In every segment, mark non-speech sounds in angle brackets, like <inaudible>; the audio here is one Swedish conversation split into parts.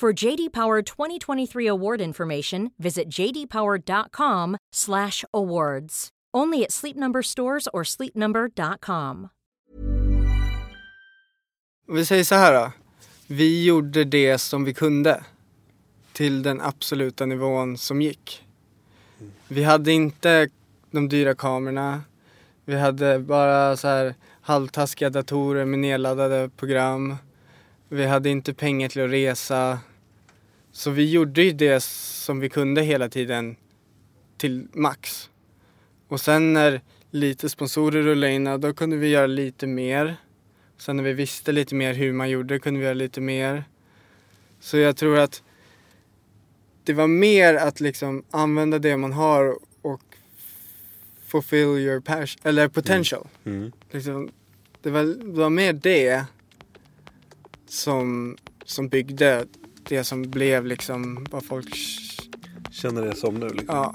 For JD Power 2023 award information, visit jdpower.com/awards. Only at Sleep Number stores or sleepnumber.com. Vi säger så här då. Vi gjorde det som vi kunde. Till den absoluta nivån som gick. Vi hade inte de dyra kamerorna. Vi hade bara så här halvtaskiga datorer med nedladdade program. Vi hade inte pengar till att resa. Så vi gjorde ju det som vi kunde hela tiden till max. Och sen när lite sponsorer rullade in, då kunde vi göra lite mer. Sen när vi visste lite mer hur man gjorde kunde vi göra lite mer. Så jag tror att det var mer att liksom använda det man har och fulfill your passion, eller potential. Mm. Liksom, det, var, det var mer det som, som byggde det som blev liksom vad folk... Känner det som nu liksom. Ja.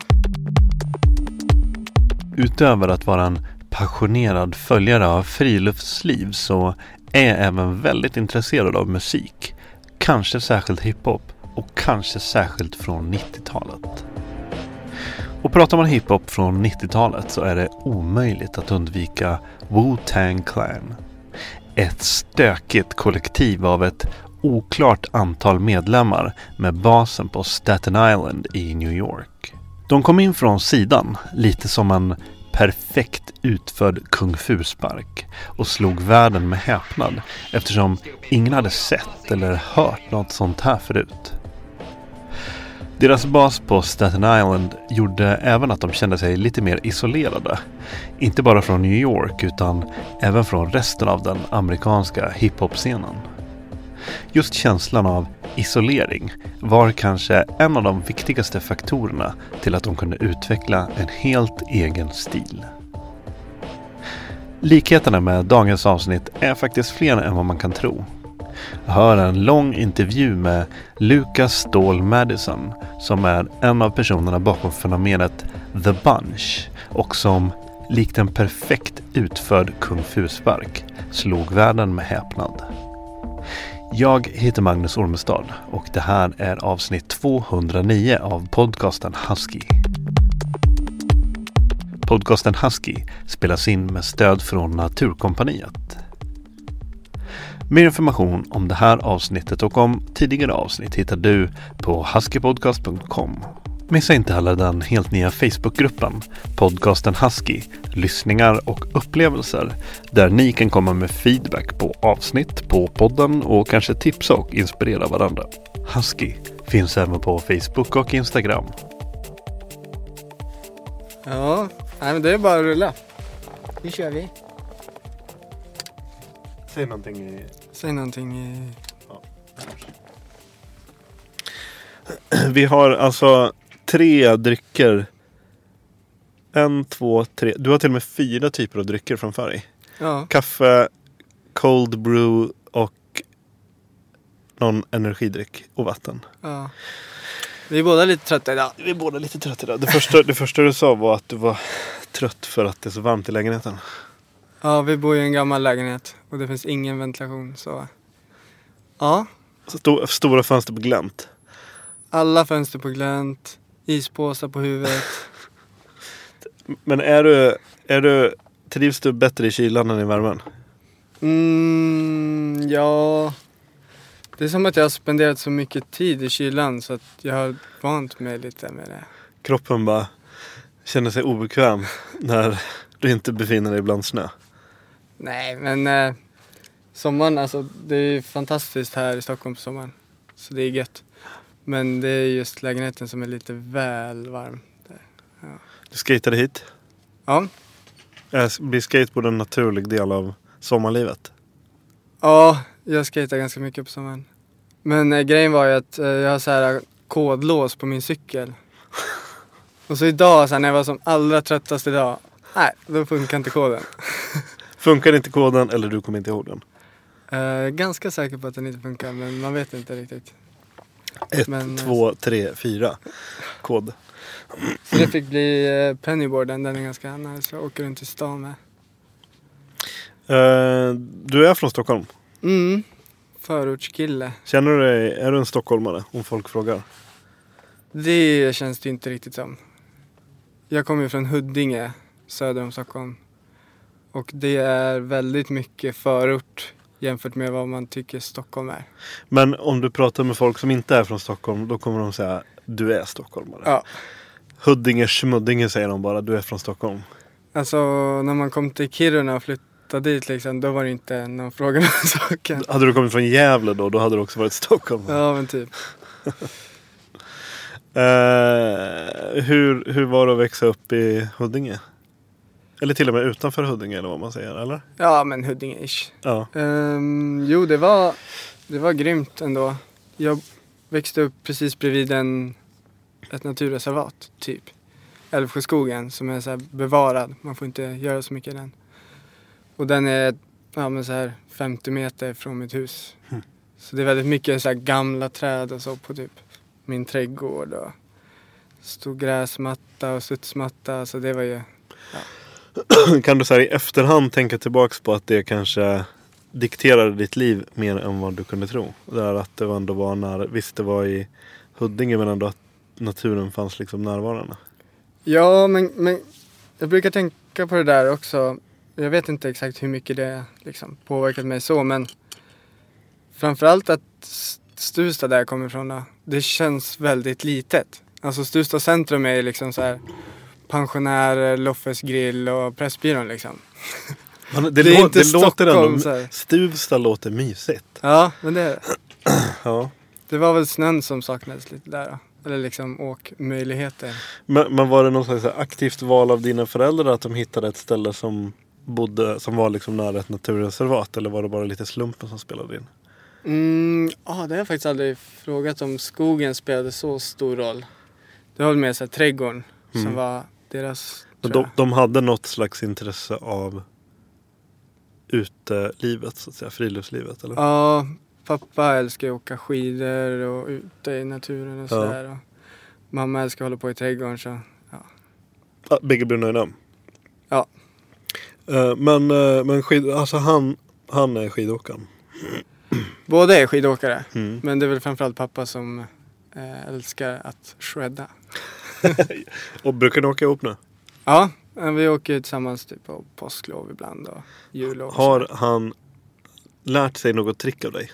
Utöver att vara en passionerad följare av friluftsliv så är jag även väldigt intresserad av musik. Kanske särskilt hiphop och kanske särskilt från 90-talet. Och pratar man hiphop från 90-talet så är det omöjligt att undvika Wu-Tang Clan. Ett stökigt kollektiv av ett oklart antal medlemmar med basen på Staten Island i New York. De kom in från sidan, lite som en perfekt utförd kung fu-spark och slog världen med häpnad eftersom ingen hade sett eller hört något sånt här förut. Deras bas på Staten Island gjorde även att de kände sig lite mer isolerade. Inte bara från New York utan även från resten av den amerikanska hiphop-scenen. Just känslan av isolering var kanske en av de viktigaste faktorerna till att de kunde utveckla en helt egen stil. Likheterna med dagens avsnitt är faktiskt fler än vad man kan tro. Jag hör en lång intervju med Lucas Ståhl Madison som är en av personerna bakom fenomenet The Bunch och som likt en perfekt utförd kung fu-spark slog världen med häpnad. Jag heter Magnus Ormestad och det här är avsnitt 209 av podcasten Husky. Podcasten Husky spelas in med stöd från Naturkompaniet. Mer information om det här avsnittet och om tidigare avsnitt hittar du på huskypodcast.com. Missa inte heller den helt nya Facebookgruppen Podcasten Husky, lyssningar och upplevelser där ni kan komma med feedback på avsnitt, på podden och kanske tipsa och inspirera varandra. Husky finns även på Facebook och Instagram. Ja, nej, men det är bara att rulla. Nu kör vi. Säg någonting i... Säg någonting i... <clears throat> Vi har alltså tre drycker. En, två, tre. Du har till och med fyra typer av drycker framför dig. Ja. Kaffe, cold brew och någon energidryck och vatten. ja. Vi är båda lite trötta idag. Vi är båda lite trötta idag. Det första, det första du sa var att du var trött för att det är så varmt i lägenheten. Ja, vi bor i en gammal lägenhet och det finns ingen ventilation så... Ja, Sto- stora fönster på glänt. Alla fönster på glänt, ispåsar på huvudet. <laughs> Men är du, är du, trivs du bättre i kylan än i värmen? Mm, ja. Det är som att jag har spenderat så mycket tid i kylan så att jag har vant mig lite med det. Kroppen bara känner sig obekväm när du inte befinner dig bland snö. Nej, men eh, sommaren, alltså det är ju fantastiskt här i Stockholm på sommaren. Så det är gött. Men det är just lägenheten som är lite väl varm. Du skatade hit. Ja, Blir skateboard en naturlig del av sommarlivet? ja jag skejtar ganska mycket på sommaren. Men eh, grejen var ju att eh, jag har så här kodlås på min cykel. Och så idag, så här, när jag var som allra tröttast idag, nej, då funkar inte koden. <laughs> Funkar inte koden eller du kommer inte ihåg den? Eh, ganska säker på att den inte funkar, men man vet inte riktigt. 1, Men, eh, 2, 3, 4. Kod. Så det fick bli eh, pennyboarden, den är ganska nice. Jag åker runt i stan med. Eh, du är från Stockholm. Mm, förortskille. Känner du dig, är du en stockholmare om folk frågar? Det känns det inte riktigt som. Jag kommer ju från Huddinge, söder om Stockholm. Och det är väldigt mycket förort jämfört med vad man tycker Stockholm är. Men om du pratar med folk som inte är från Stockholm då kommer de säga du är stockholmare. Ja. Huddinge, Schmuddinge säger de bara, du är från Stockholm. Alltså när man kom till Kiruna och flyttade dit liksom, då var det inte någon fråga om saken. Hade du kommit från Gävle då, då hade du också varit Stockholm. Ja men typ. <laughs> Eh, hur, hur var det att växa upp i Huddinge? Eller till och med utanför Huddinge eller vad man säger, eller? Ja men Huddinge-ish. Ja. Ehm, jo, det var, det var grymt ändå. Jag växte upp precis bredvid en, ett naturreservat, typ. Älvsjöskogen, som är så bevarad. Man får inte göra så mycket i den. Och den är ja, men så här 50 meter från mitt hus. Så det är väldigt mycket så gamla träd och så på typ min trädgård. Och stor gräsmatta och studsmatta. Så det var ju... <clears throat> Kan du så här i efterhand tänka tillbaks på att det kanske dikterade ditt liv mer än vad du kunde tro? Där att det ändå var när visst det var i Huddinge men ändå att naturen fanns liksom närvarande. Ja, men, men jag brukar tänka på det där också. Jag vet inte exakt hur mycket det liksom påverkat mig så, men framförallt att Stuvsta där jag kommer ifrån, det känns väldigt litet. Alltså Stuvsta centrum är liksom så här pensionärer, Loffes grill och Pressbyrån liksom. Men det, <laughs> Det är lå- det låter ändå. Stuvsta låter mysigt. Ja, men det, <clears throat> Ja. det var väl snön som saknades lite där. Eller liksom åkmöjligheter. Men, men var det något slags aktivt val av dina föräldrar att de hittade ett ställe som, bodde, som var liksom nära ett naturreservat? Eller var det bara lite slumpen som spelade in? Mm, ah, det har jag faktiskt aldrig frågat om skogen spelade så stor roll. Det var väl mer så här, trädgården som Mm. var deras. Men de, de hade något slags intresse av utelivet, så att säga, friluftslivet? Eller? Ja, pappa älskar att åka skidor och ute i naturen och sådär. Mamma älskar att hålla på i trädgården så. Ja, bägge blir nöjda? Ja. Eh, men eh, men skid, alltså han, han är skidåkaren? Båda är skidåkare. Mm. Men det är väl framförallt pappa som eh, älskar att shredda. <laughs> Och brukar ni åka ihop nu? Ja, vi åker tillsammans typ på påsklov ibland och jullov. Har han lärt sig något trick av dig?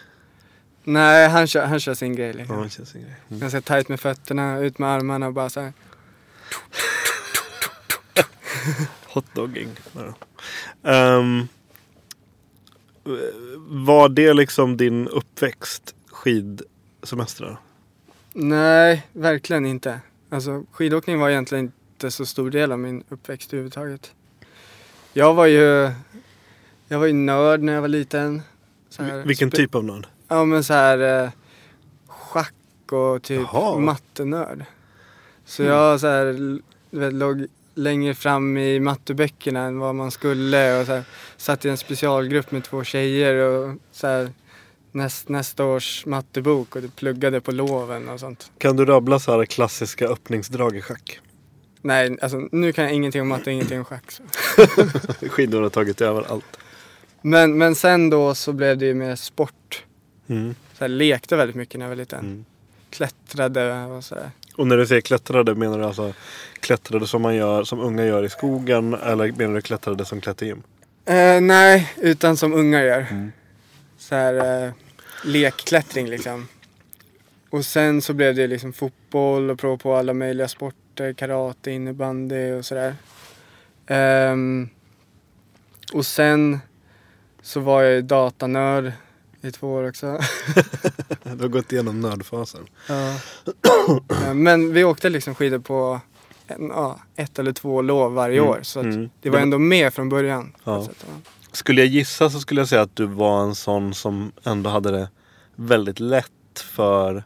Nej, han kör, han kör sin grej. Liksom. Ja, det känns en grej. Mm. Ganska tajt med fötterna, ut med armarna och bara så här. Hotdogging. Ehm, var det liksom din uppväxt skidsemestrar? Nej, verkligen inte. Alltså skidåkning var egentligen inte så stor del av min uppväxt överhuvudtaget. Jag var ju, jag var ju nörd när jag var liten. Här, Vilken typ av nörd? Ja men så här eh, schack och typ Jaha. mattenörd. Så Mm. jag så här, vet, låg längre fram i matteböckerna än vad man skulle och så här, satt i en specialgrupp med två tjejer och så här, näst, nästa års mattebok och pluggade på loven och sånt. Kan du rabbla så här klassiska öppningsdrag i schack? Nej, alltså nu kan jag ingenting om matte och ingenting om schack. Så. <laughs> Skidor har tagit över allt. Men, men sen då så blev det ju mer sport. Mm. så här, lekte väldigt mycket när jag var liten. Mm. Klättrade och sådär. Och när du säger klättrade menar du alltså klättrade som man gör, som unga gör i skogen eller menar du klättrade som klättergym? Eh, nej, utan som unga gör. Mm. Så här eh, lekklättring liksom. Och sen så blev det liksom fotboll och prova på alla möjliga sporter. Karate, innebandy och sådär. Ehm, och sen så var jag ju datanörd i två år också. <laughs> Du har gått igenom nördfasen. Ja. Eh, Men vi åkte liksom skidor på en, ja, ett eller två lov varje Mm, år. Så att mm. det var ändå med från början. ja. Skulle jag gissa så skulle jag säga att du var en sån som ändå hade det väldigt lätt för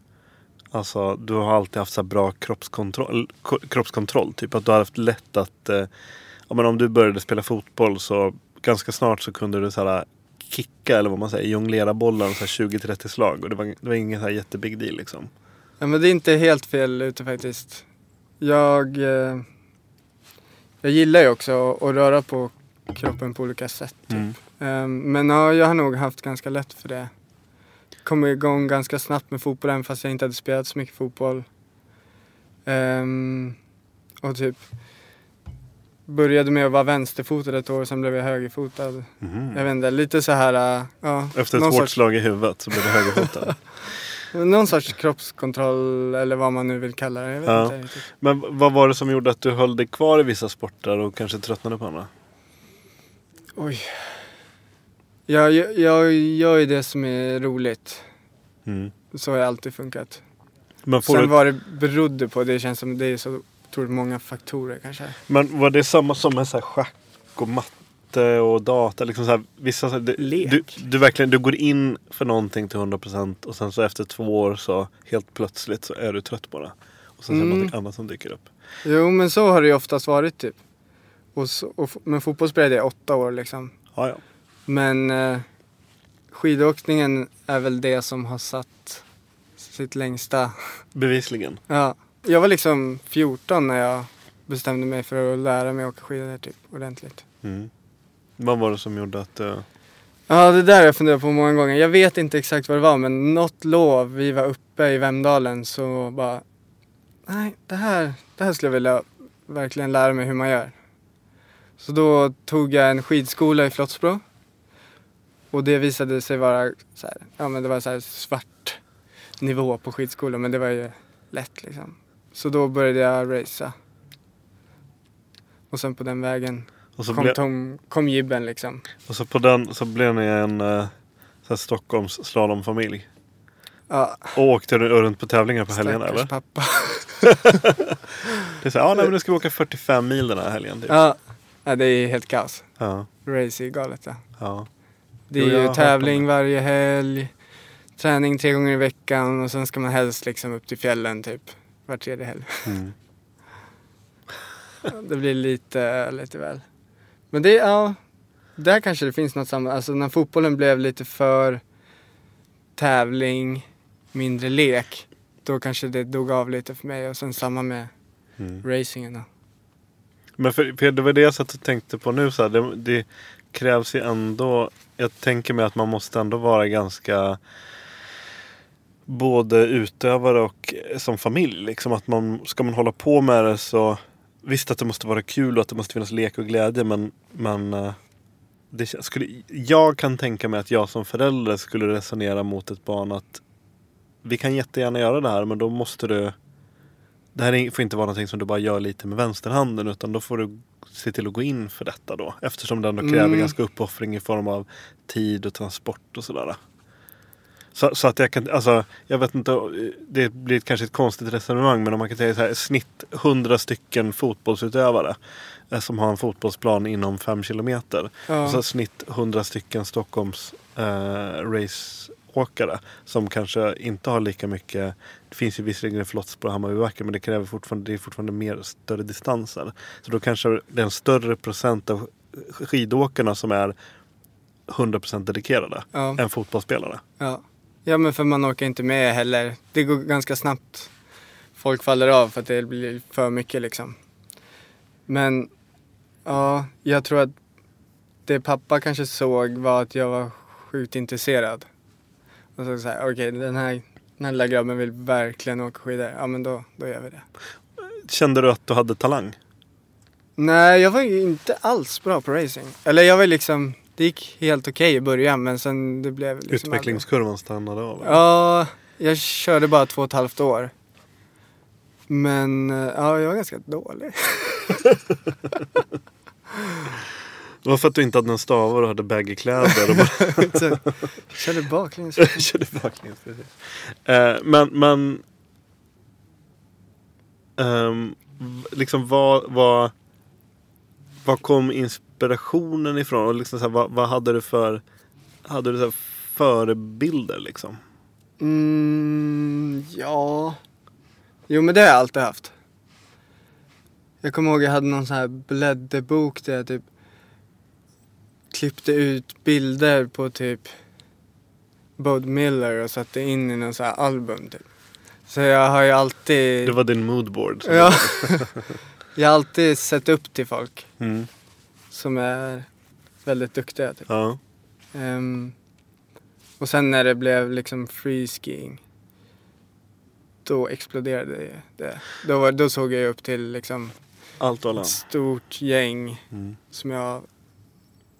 Alltså du har alltid haft så bra kroppskontroll, ko- kroppskontroll. Typ att du har haft lätt att eh, ja, men Om du började spela fotboll så ganska snart så kunde du så här, kicka eller vad man säger, jonglera bollen så här 20-30 slag. Och det var, det var ingen så här jättebig deal liksom. Ja men det är inte helt fel ute faktiskt. Jag, eh, jag gillar ju också att, att röra på kroppen på olika sätt. Typ. Mm. Ehm, men ja, jag har nog haft ganska lätt för det. Kom igång ganska snabbt med fotbollen fast jag inte hade spelat så mycket fotboll. Ehm, och typ började med att vara vänsterfotad ett år, sen blev jag högerfotad. Mhm. Jag vet inte, lite så här, äh, ja. Efter ett hårt sorts- slag i huvudet så blev du högerfotad. <laughs> Någon sorts kroppskontroll eller vad man nu vill kalla det. Ja. inte riktigt. Men vad var det som gjorde att du höll dig kvar i vissa sporter och kanske tröttnade på andra? Oj. Jag, jag, jag gör ju det som är roligt. Mm. Så har jag alltid funkat. Men, får Sen du, vad det berodde på, det känns som det är så otroligt många faktorer kanske. men var det samma som med så här schack och matte och data? Liksom så här, vissa, så här, du, Lek. Du, du, verkligen, du går in för någonting till 100% och sen så efter två år så helt plötsligt så är du trött på det. Och sen så är det Mm. någonting annat som dyker upp. Jo men så har det ju oftast varit typ. Och så, och, men fotboll spelade jag åtta år liksom. Ja, ja. Men eh, skidåkningen är väl det som har satt sitt längsta. Bevisligen. Ja. Jag var liksom 14 när jag bestämde mig för att lära mig åka skidor typ ordentligt. Mm. Vad var det som gjorde att du... Ja, det där har jag funderat på många gånger. Jag vet inte exakt vad det var, men något lov, vi var uppe i Vemdalen, så bara... Nej, det här, det här skulle jag vilja verkligen lära mig hur man gör. Så då tog jag en skidskola i Flottsbro. Och det visade sig vara så här, ja men det var så här svart nivå på skidskolan, men det var ju lätt liksom. Så då började jag racea. Och sen på den vägen kom, ble, Tom, kom jibben liksom. och så på den så blev ni en uh, så här Stockholms slalomfamilj. Ja, Och åkte du runt på tävlingar på helgerna eller? pappa. <laughs> Det är så här, ja nej, men nu ska vi åka 45 mil den här helgen. Typ. Ja. ja, det är helt kaos. Ja, Race är galet ja. ja. Det Jo, är har ju tävling varje helg, träning tre gånger i veckan och sen ska man helst liksom upp till fjällen typ var tredje helg. Mm. <laughs> Det blir lite, lite väl. Men det, ja, där kanske det finns något samma. Alltså när fotbollen blev lite för tävling, mindre lek, då kanske det dog av lite för mig och sen samma med Mm. racingen. Men för, för det var det jag satt och tänkte på nu. Så här, det, det krävs ju ändå. Jag tänker mig att man måste ändå vara ganska både utövare och som familj. Liksom att man, ska man hålla på med det så visst att det måste vara kul och att det måste finnas lek och glädje. Men, men eh, det skulle, jag kan tänka mig att jag som förälder skulle resonera mot ett barn att vi kan jättegärna göra det här men då måste du det här får inte vara någonting som du bara gör lite med vänsterhanden utan då får du se till att gå in för detta då. Eftersom det ändå kräver Mm. ganska uppoffring i form av tid och transport och sådär. Så, så att jag kan, alltså jag vet inte, det blir kanske ett konstigt resonemang men om man kan säga så här snitt 100 stycken fotbollsutövare eh, som har en fotbollsplan inom 5 kilometer. Ja. Och så snitt 100 stycken Stockholms eh, raceåkare som kanske inte har lika mycket. Det finns ju visserligen Flottsbro och Hammarbybacken men det kräver fortfarande, det är fortfarande mer större distanser. Så då kanske det är en större procent av skidåkarna som är 100% dedikerade Ja. än fotbollsspelare. Ja. ja, men för man orkar inte med heller. Det går ganska snabbt. Folk faller av för att det blir för mycket liksom. Men ja, jag tror att det pappa kanske såg var att jag var sjukt intresserad. Och så såhär, okej den här den här lilla grabben vill verkligen åka skidor. Ja men då, då gör vi det. Kände du att du hade talang? Nej, jag var ju inte alls bra på racing. Eller jag var liksom, det gick helt okej i början men sen det blev liksom Utvecklingskurvan stannade av? Aldrig. Ja, jag körde bara två och ett halvt år. Men eh, ja, jag var ganska dålig. <laughs> <laughs> Det var för att du inte hade några stavar och hade baggy kläder. Och bara... <laughs> körde baklänges. <laughs> körde baklänges. Eh, men, men um, liksom vad, vad, vad kom inspirationen ifrån? Och liksom så här, vad, vad, hade du för hade du så förebilder liksom? Mm, ja. Jo men det har jag alltid haft. Jag kommer ihåg jag hade någon sån här blädderbok där jag typ klippte ut bilder på typ Bud Miller och satte in i någon sån här album typ. Så jag har ju alltid... Det var din moodboard? Ja. <laughs> jag har alltid sett upp till folk. Mm. Som är väldigt duktiga typ. Ja. Um, och sen när det blev liksom freeskiing. Då exploderade det. Då, var, då såg jag upp till liksom Allt och ett stort gäng mm. som jag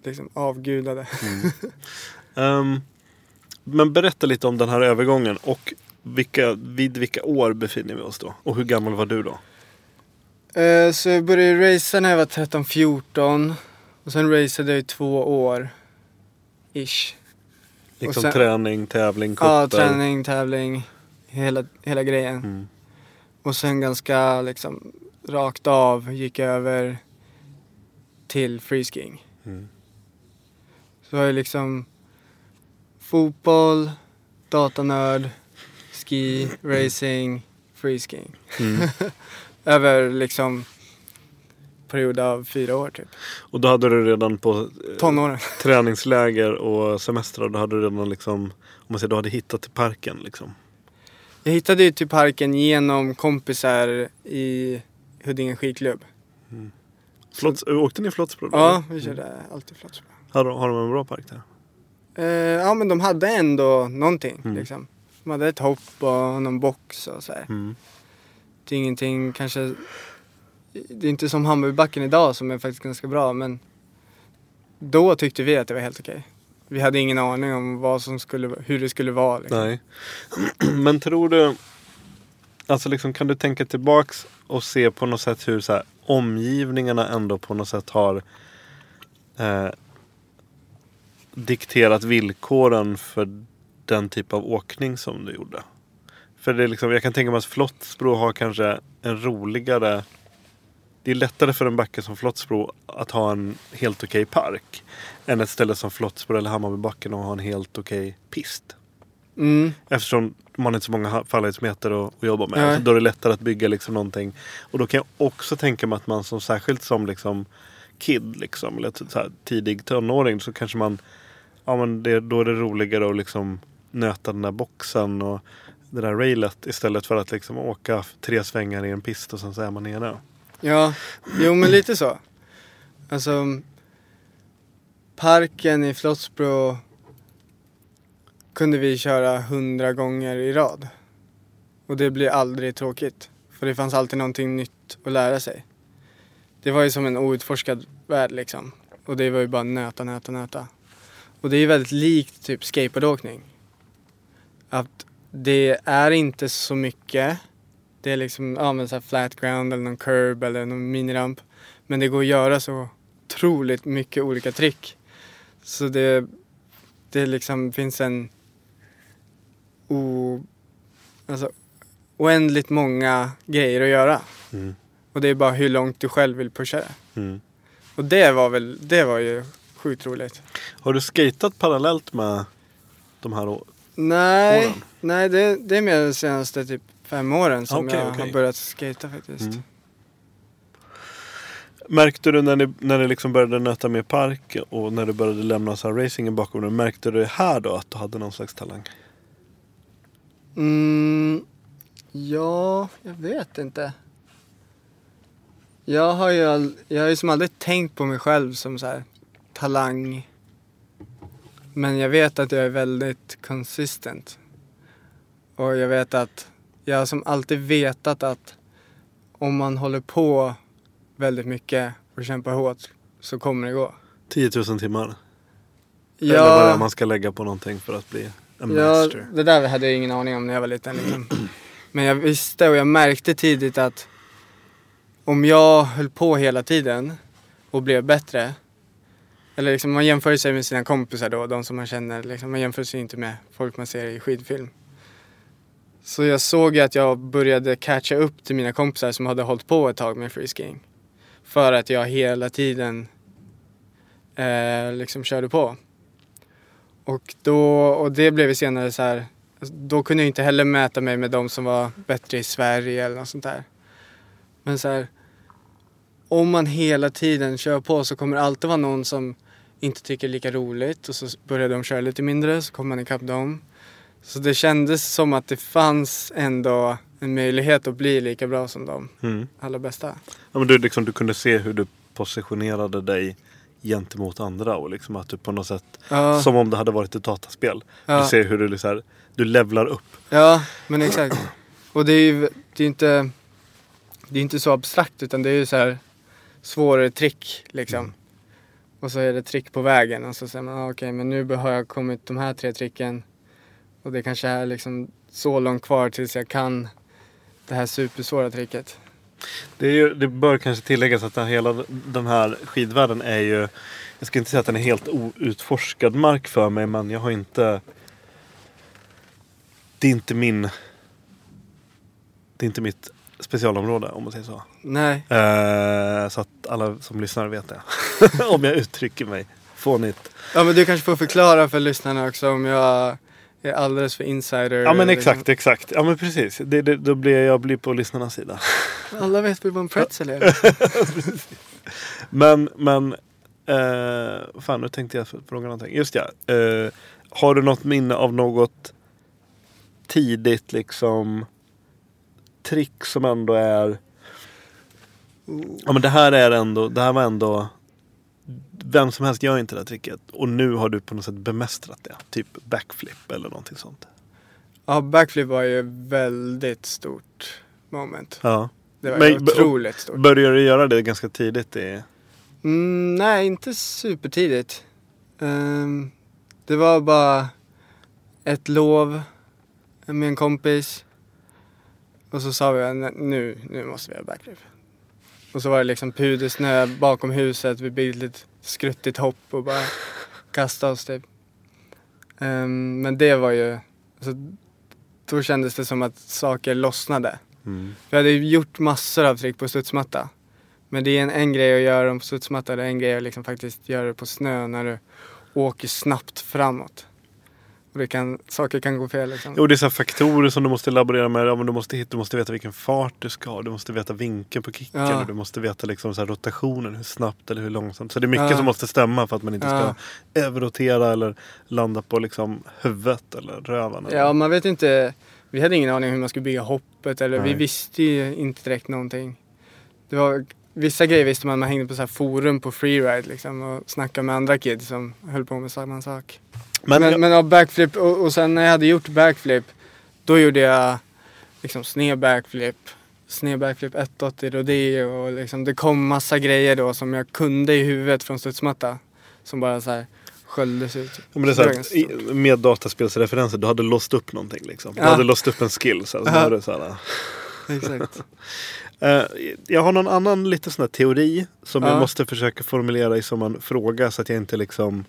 liksom avgudade. Mm. um, <laughs> men berätta lite om den här övergången och vilka, vid vilka år befinner vi oss då? Och hur gammal var du då? Uh, så jag började racea när jag var 13-14 och sen raceade jag i två år. Ish. Liksom sen, träning, tävling, kupper? Ja, träning, tävling. Hela, hela grejen. Mm. Och sen ganska liksom rakt av gick jag över till freeskiing. Mm. Så var jag liksom fotboll, datanörd, ski, racing, freeskiing. Mm. <laughs> Över liksom period av fyra år typ. Och då hade du redan på eh, Tonåren. <laughs> träningsläger och semestrar, då hade du redan liksom, om man säger, du hade hittat till parken liksom? Jag hittade ju till parken genom kompisar i Huddinge skidklubb. Mm. Flotts, åkte ni Flottsbro? Ja, vi körde mm. alltid Flottsbro. Har, har de en bra park där? Uh, ja men de hade ändå någonting mm. liksom. De hade ett hopp och någon box och så mm. Det är ingenting kanske Det är inte som Hammarbybacken idag som är faktiskt ganska bra men Då tyckte vi att det var helt okej. Vi hade ingen aning om vad som skulle, hur det skulle vara. Liksom. Nej. <clears throat> Men tror du Alltså liksom kan du tänka tillbaks och se på något sätt hur så här, omgivningarna ändå på något sätt har eh, dikterat villkoren för den typ av åkning som du gjorde. För det är liksom, jag kan tänka mig att Flottsbro har kanske en roligare det är lättare för en backe som Flottsbro att ha en helt okej okay park. Än ett ställe som Flottsbro eller Hammarbybacken och ha en helt okej okay pist. Mm. Eftersom man inte så många fallhöjdsmeter att, att jobba med. Alltså då är det lättare att bygga liksom någonting. Och då kan jag också tänka mig att man som särskilt som liksom kid liksom, eller typ så här, tidig tonåring så kanske man ja, men det, då är det roligare att liksom nöta den där boxen och det där railet istället för att liksom åka tre svängar i en pist och sen så är man nere. Ja, jo men lite så. Alltså parken i Flottsbro kunde vi köra hundra gånger i rad. Och det blir aldrig tråkigt. För det fanns alltid någonting nytt att lära sig. Det var ju som en outforskad värld liksom. Och det var ju bara nöta, nöta, nöta. Och det är ju väldigt likt typ skateboardåkning. Att det är inte så mycket. Det är liksom, ja men så här flat ground eller någon curb eller någon miniramp. Men det går att göra så otroligt mycket olika trick. Så det, det liksom finns en o, alltså, oändligt många grejer att göra. Mm. Och det är bara hur långt du själv vill pusha det. Mm. Och det var väl, det var ju sjukt roligt. Har du skatat parallellt med de här åren? Nej, nej det, det är mer de senaste typ fem åren som okay, jag okay. har börjat skata faktiskt. Mm. Märkte du när ni, när ni liksom började nöta med park och när du började lämna så här racingen bakom dig. Märkte du här då att du hade någon slags talang? Mm, ja, jag vet inte. Jag har ju, all, jag har ju som aldrig tänkt på mig själv som så här talang. Men jag vet att jag är väldigt consistent. Och jag vet att jag har som alltid vetat att om man håller på väldigt mycket och kämpar hårt så kommer det gå. 10 000 timmar. Eller vad det är Ja, man ska lägga på någonting för att bli en ja, master. det där hade jag ingen aning om när jag var liten. Liksom. Men jag visste och jag märkte tidigt att om jag höll på hela tiden och blev bättre. Eller liksom man jämför sig med sina kompisar då, de som man känner. Liksom, man jämför sig inte med folk man ser i skidfilm. Så jag såg ju att jag började catcha upp till mina kompisar som hade hållit på ett tag med freeskiing. För att jag hela tiden eh, liksom körde på. Och, då, och det blev ju senare så här, alltså, då kunde jag inte heller mäta mig med de som var bättre i Sverige eller något sånt där. Men så här, om man hela tiden kör på så kommer det alltid vara någon som inte tycker det är lika roligt och så börjar de köra lite mindre så kommer man ikapp dem. Så det kändes som att det fanns ändå en möjlighet att bli lika bra som de Mm. allra bästa. Ja, men du, liksom, du kunde se hur du positionerade dig gentemot andra och liksom att du på något sätt, Ja, som om det hade varit ett dataspel. ja. Du ser hur du, liksom, här, du levlar upp. Ja, men exakt. Och det är ju det är inte, det är inte så abstrakt utan det är ju så här svårare trick liksom. Och så är det trick på vägen och så säger man ah, okej men nu har jag kommit de här tre tricken och det kanske är liksom så långt kvar tills jag kan det här supersvåra tricket. Det, ju, det bör kanske tilläggas att den, hela den här skidvärlden är ju Jag ska inte säga att den är helt outforskad mark för mig men jag har inte Det är inte min Det är inte mitt specialområde om man säger så. Nej, Eh, så att alla som lyssnar vet det. <laughs> om jag uttrycker mig fånigt. ja men du kanske får förklara för lyssnarna också om jag är alldeles för insider. Ja men liksom. exakt, exakt. Ja men precis. Det, det, då blir jag blir på lyssnarnas sida. <laughs> Alla vet väl vad en pretzel är? <laughs> Men, men eh, fan nu tänkte jag fråga någonting. Just ja. Eh, har du något minne av något tidigt liksom trick som ändå är Ja men det här är ändå, det här var ändå Vem som helst gör inte det här tricket och nu har du på något sätt bemästrat det. Typ backflip eller någonting sånt. Ja, backflip var ju väldigt stort moment. Ja. Det var Men- otroligt stort. Började du göra det ganska tidigt? I, Mm, nej, inte supertidigt. Ehm, det var bara ett lov med en kompis. Och så sa vi "Nej, nu, nu måste vi göra backflip. Och så var det liksom pudersnö bakom huset. Vi byggde ett skruttigt hopp och bara <laughs> kastade oss typ. Ehm, men det var ju, alltså, då kändes det som att saker lossnade. mm. Vi hade ju gjort massor av trick på studsmatta. Men det är en, en grej att göra dem på studsmatta, det är en grej att liksom faktiskt göra det på snö när du åker snabbt framåt. Det kan, saker kan gå fel liksom. Jo, det är så faktorer som du måste laborera med. Ja, men du, måste du måste veta vilken fart du ska ha. Du måste veta vinkeln på kicken. Ja. och Du måste veta liksom så här rotationen. Hur snabbt eller hur långsamt. Så det är mycket Ja. som måste stämma för att man inte ska överrotera eller landa på liksom huvudet eller röven. eller- Ja, man vet inte. Vi hade ingen aning hur man skulle bygga hoppet eller vi visste ju inte direkt någonting. Det var, vissa grejer visste man, man hängde på så här forum på freeride liksom och snackade med andra kids som höll på med samma sak. Men, Men, jag- men, ja, backflip och, och sen när jag hade gjort backflip då gjorde jag liksom sned backflip, sned backflip 180 rodeo och liksom det kom massa grejer då som jag kunde i huvudet från studsmatta. Som bara så här sköljdes ut. Ja, men det är så här, i- med dataspelsreferenser, du hade låst upp någonting liksom. Du Ja. hade låst upp en skill. Så här, så Ja. här, <laughs> Exakt. <laughs> Eh, jag har någon annan lite sån här teori som jag Ja. måste försöka formulera i som en fråga så att jag inte liksom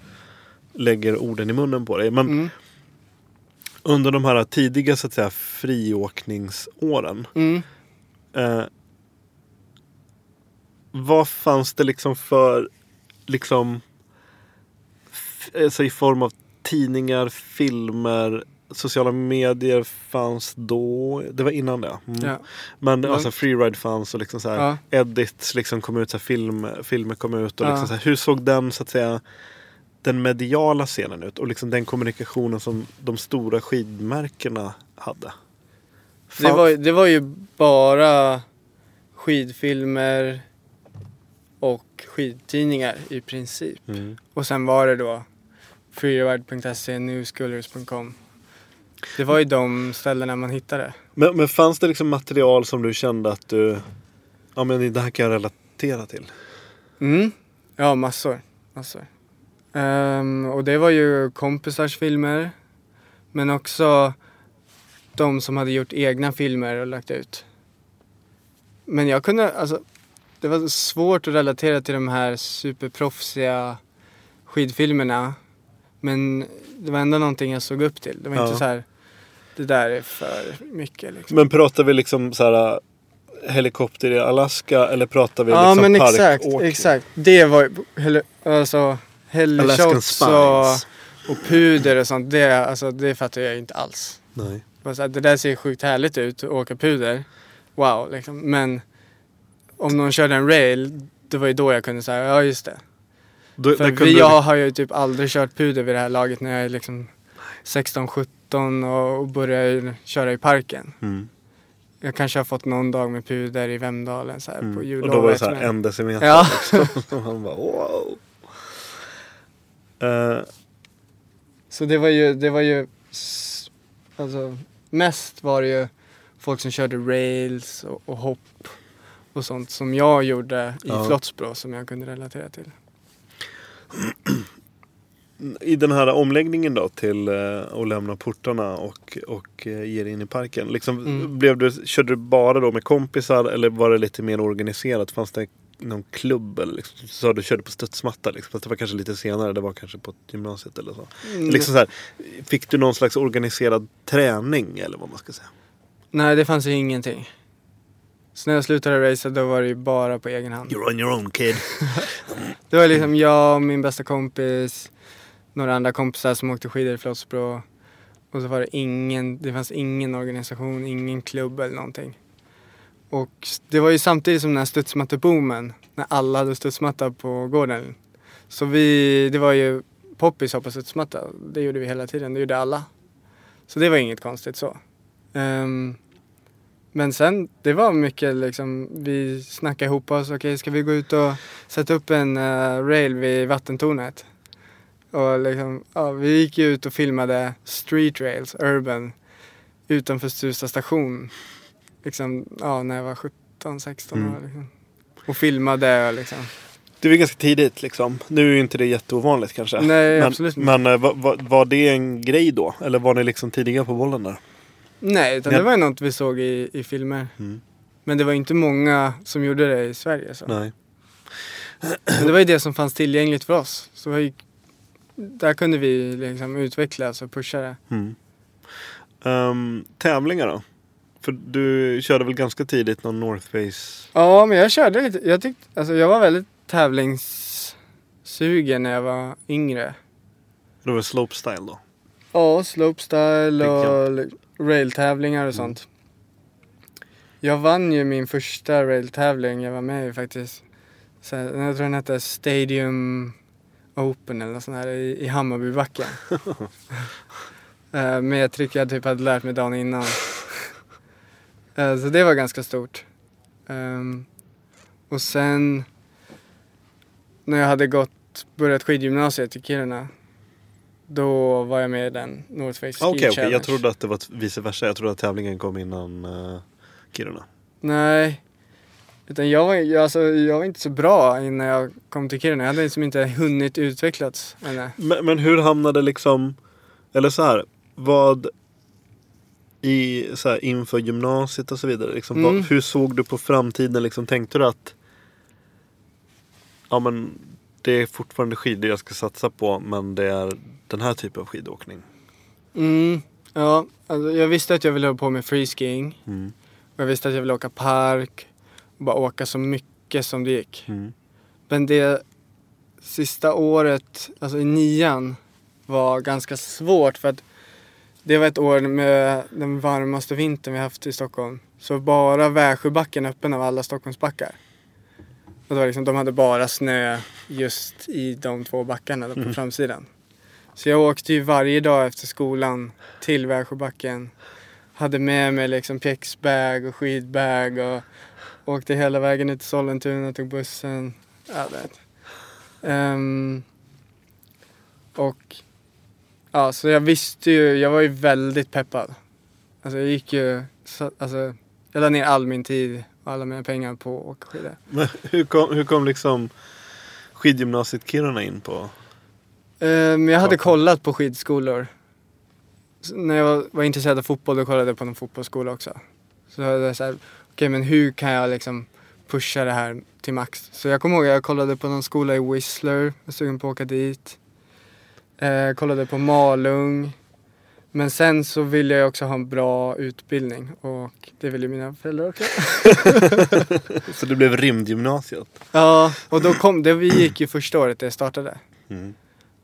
lägger orden i munnen på dig. Men Mm. under de här tidiga så att säga friåkningsåren. Mm. Eh, vad fanns det liksom för liksom alltså i form av tidningar, filmer, sociala medier fanns då. Det var innan det. Mm. Ja. Men alltså freeride fanns och liksom så här, Ja. edits liksom kom ut, så här, film, filmer kom ut. Och Ja. liksom så här, hur såg den så att säga den mediala scenen ut? Och liksom den kommunikationen som de stora skidmärkena hade. Det, Fan- var, det var ju bara skidfilmer och skidtidningar i princip. Mm. Och sen var det då freeride.se, newschoolers.com. Det var ju de ställena man hittade. Men, men fanns det liksom material som du kände att du, ja men det här kan jag relatera till? Mm. Ja, massor. massor. Ehm, och det var ju kompisars filmer. Men också de som hade gjort egna filmer och lagt ut. Men jag kunde, alltså, det var svårt att relatera till de här superproffsiga skidfilmerna. Men det var ändå någonting jag såg upp till. Det var Ja. inte så här, det där är för mycket liksom. Men pratar vi liksom så här helikopter i Alaska eller pratar vi Ja liksom men exakt, parkåkning? exakt. Det var ju, alltså Helishots och, och puder och sånt. Det, alltså, det fattar jag inte alls. Nej. Så här, det där ser sjukt härligt ut, att åka puder. Wow, liksom. Men om någon körde en rail, det var ju då jag kunde säga, ja just det. Då, För vi, du- jag har ju typ aldrig kört puder vid det här laget när jag är liksom 16-17 och, och börjar köra i parken. Mm. Jag kanske har fått någon dag med puder i Vemdalen så här på Mm. jullov. Och då var det så här eftermiddag. en decimeter. Ja. Liksom. Och han bara wow. Eh, Så det var ju, det var ju, alltså mest var det ju folk som körde rails och, och hopp och sånt som jag gjorde i Ja. Flottsbro som jag kunde relatera till. I den här omläggningen då till eh, att lämna portarna och, och eh, ge dig in i parken. Liksom, Mm. blev du, körde du bara då med kompisar eller var det lite mer organiserat? Fanns det någon klubb? Eller liksom, att du körde på studsmatta. Liksom, fast det var kanske lite senare. Det var kanske på gymnasiet eller så. Mm. Liksom så här, fick du någon slags organiserad träning eller vad man ska säga? Nej, det fanns ju ingenting. Så när jag slutade racea då var det ju bara på egen hand. You're on your own kid. <laughs> Det var liksom jag och min bästa kompis, några andra kompisar som åkte skidor i Flottsbro. Och så var det ingen, det fanns ingen organisation, ingen klubb eller någonting. Och det var ju samtidigt som den här studsmatteboomen, när alla hade studsmatta på gården. Så vi, det var ju poppis hoppa studsmatta, det gjorde vi hela tiden, det gjorde alla. Så det var inget konstigt så. Um, men sen, det var mycket liksom, vi snackade ihop oss, okej ska vi gå ut och sätta upp en uh, rail vid vattentornet? Och liksom, ja, vi gick ju ut och filmade street rails, urban, utanför Stusta station. Liksom, ja, när jag var 17, 16 Mm. år. Liksom. Och filmade och liksom. Det var ganska tidigt liksom. Nu är ju inte det jätteovanligt kanske. Nej, men, absolut inte. Men eh, var, var, det en grej då? Eller var ni liksom tidiga på bollen där? Nej, utan Ja. det var ju något vi såg i, i filmer. Mm. Men det var inte många som gjorde det i Sverige. Så. Nej. Men det var ju det som fanns tillgängligt för oss. Så ju, där kunde vi liksom utvecklas och pusha det. Mm. Ehm, tävlingar då? För du körde väl ganska tidigt någon North Face? Ja, men jag körde lite. Jag, tyckte, alltså, jag var väldigt tävlingssugen när jag var yngre. Det var slopestyle då? Ja, slopestyle och railtävlingar och sånt. Jag vann ju min första railtävling jag var med i faktiskt. Så jag tror den hette Stadium Open eller något sånt här i, i Hammarbybacken. Med ett trick jag typ hade lärt mig dagen innan. Eh, Så det var ganska stort. Ehm, Och sen när jag hade gått, börjat skidgymnasiet i Kiruna då var jag med i den North Face Ski Ah, Okej, okej. Challenge. Jag trodde att det var vice versa. Jag trodde att tävlingen kom innan uh, Kiruna. Nej. Utan jag var, jag, alltså, jag var inte så bra innan jag kom till Kiruna. Jag hade liksom inte hunnit utvecklats ännu. Men, men hur hamnade liksom, eller så här, vad i, så här, inför gymnasiet och så vidare. Liksom, Mm. vad, hur såg du på framtiden? Liksom, tänkte du att ja, men det är fortfarande skidor jag ska satsa på men det är den här typen av skidåkning? Mm, ja, alltså, jag visste att jag ville hålla på med freeskiing. Mm. Jag visste att jag ville åka park. Och bara åka så mycket som det gick. Mm. Men det sista året, alltså i nian, var ganska svårt för att det var ett år med den varmaste vintern vi haft i Stockholm. Så bara Värsjöbacken öppen av alla Stockholmsbackar. Och det var liksom, de hade bara snö just i de två backarna på framsidan. Så jag åkte ju varje dag efter skolan till Värsjöbacken. Hade med mig liksom pjäxbag och skidbag och åkte hela vägen ut till Sollentuna, tog bussen. Ja, det. Ehm, och Ja, så jag visste ju, jag var ju väldigt peppad. Alltså jag gick ju, så, alltså jag la ner all min tid och alla mina pengar på att åka skidor. Men hur kom, hur kom liksom skidgymnasiet Kiruna in på? Um, jag hade kollat på skidskolor. Så när jag var, var intresserad av fotboll då kollade jag på någon fotbollsskola också. Så jag var så här, okej men hur kan jag liksom pusha det här till max? Så jag kommer ihåg jag kollade på någon skola i Whistler, jag var sugen på att åka dit. Eh, kollade på Malung. Men sen så ville jag också ha en bra utbildning och det ville mina föräldrar också. <laughs> Så det blev rymdgymnasiet? Ja, och då kom det, vi gick ju första året det startade. Mm.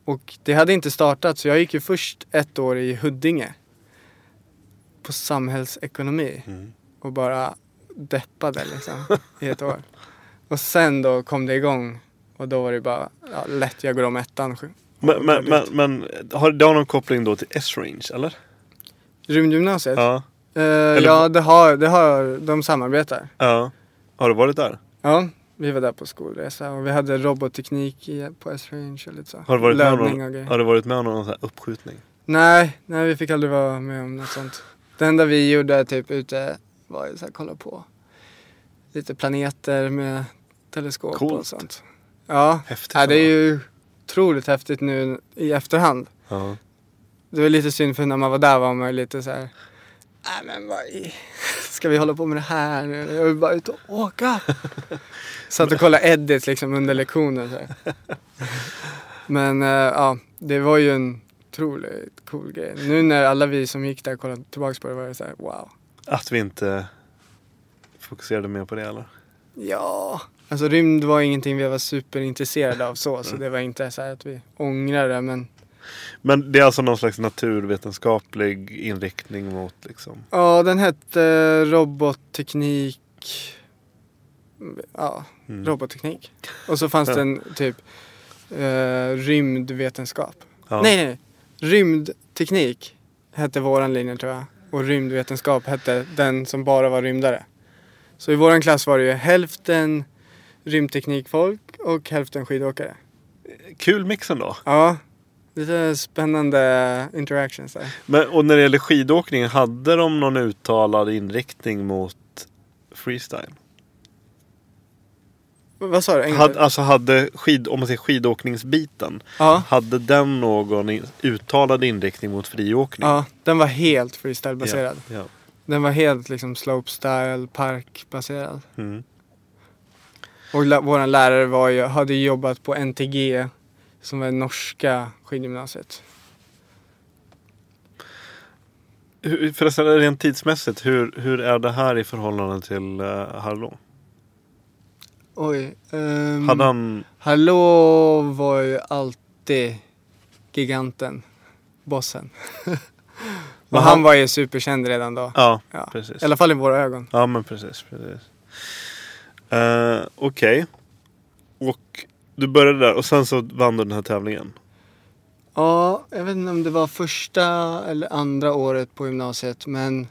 Och det hade inte startat så jag gick ju först ett år i Huddinge. På samhällsekonomi. Mm. Och bara deppade liksom i ett år. <laughs> Och sen då kom det igång. Och då var det bara ja, lätt, jag går om ettan. Men, men, men, men har det har någon koppling då till S-Range eller? Rymdgymnasiet? Ja. Eh, Eller- ja, det har, det har, de samarbetar. ja. Har du varit där? Ja, vi var där på skolresa och vi hade robotteknik i, på S-Range och lite så. Har du varit med och någon, grejer. har du varit med om någon sån här uppskjutning? Nej, nej vi fick aldrig vara med om något sånt. Det enda vi gjorde typ ute var ju så här, kolla på lite planeter med teleskop och Coolt. sånt. Ja, Häftigt. ja, det är ju otroligt häftigt nu i efterhand. Ja. Det var lite synd för när man var där var man lite så här. Nej men vad i... <laughs> Ska vi hålla på med det här nu? Jag vill bara ut och åka. <laughs> Satt och kollade edits liksom under lektionen. Så. <laughs> Men eh, ja, det var ju en otroligt cool grej. Nu när alla vi som gick där kollade tillbaka på det var det så här, wow. Att vi inte fokuserade mer på det eller? Ja, alltså rymd var ingenting vi var superintresserade av så. Så det var inte så här att vi ångrar det. Men Men det är alltså någon slags naturvetenskaplig inriktning mot liksom? ja, den hette robotteknik. Ja, Mm. robotteknik. Och så fanns det en typ eh, rymdvetenskap. Ja. Nej, nej. Rymdteknik hette våran linje tror jag. Och rymdvetenskap hette den som bara var rymdare. Så i våran klass var det ju hälften rymdteknikfolk och hälften skidåkare. Kul mix ändå. Ja, lite spännande interactions där. Men, och när det gäller skidåkning, hade de någon uttalad inriktning mot freestyle? Vad sa du? Had, alltså hade skid, om man säger skidåkningsbiten, Ja, hade den någon uttalad inriktning mot friåkning? ja, den var helt freestylebaserad. Ja. ja. Den var helt liksom slopestyle, parkbaserad. Mm. Och la- våran lärare var ju, hade jobbat på NTG som var norska skidgymnasiet. Hur- Förresten, rent tidsmässigt, hur, hur är det här i förhållande till uh, Harlo? Oj. Um, Hade han... Hallå var ju alltid giganten. Bossen. <laughs> Och han- var ju superkänd redan då. Ja, Ja. precis. I alla fall i våra ögon. Ja, men precis. precis. Uh, Okej. Och du började där och sen så vann du den här tävlingen. Ja, jag vet inte om det var första eller andra året på gymnasiet men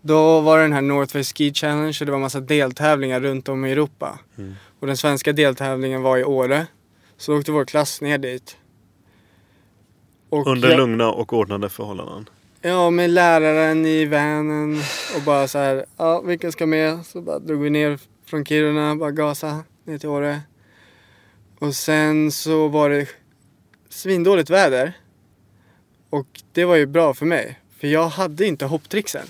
då var det den här Northwest Ski Challenge och det var massa deltävlingar runt om i Europa. Mm. Och den svenska deltävlingen var i Åre. Så då åkte vår klass ner dit. Och Under jag- lugna och ordnade förhållanden. Ja, med läraren i vanen och bara så här, ja vilka ska med? Så bara drog vi ner från Kiruna, bara gasa ner till Åre. Och sen så var det svindåligt väder. Och det var ju bra för mig, för jag hade inte hopptricksen.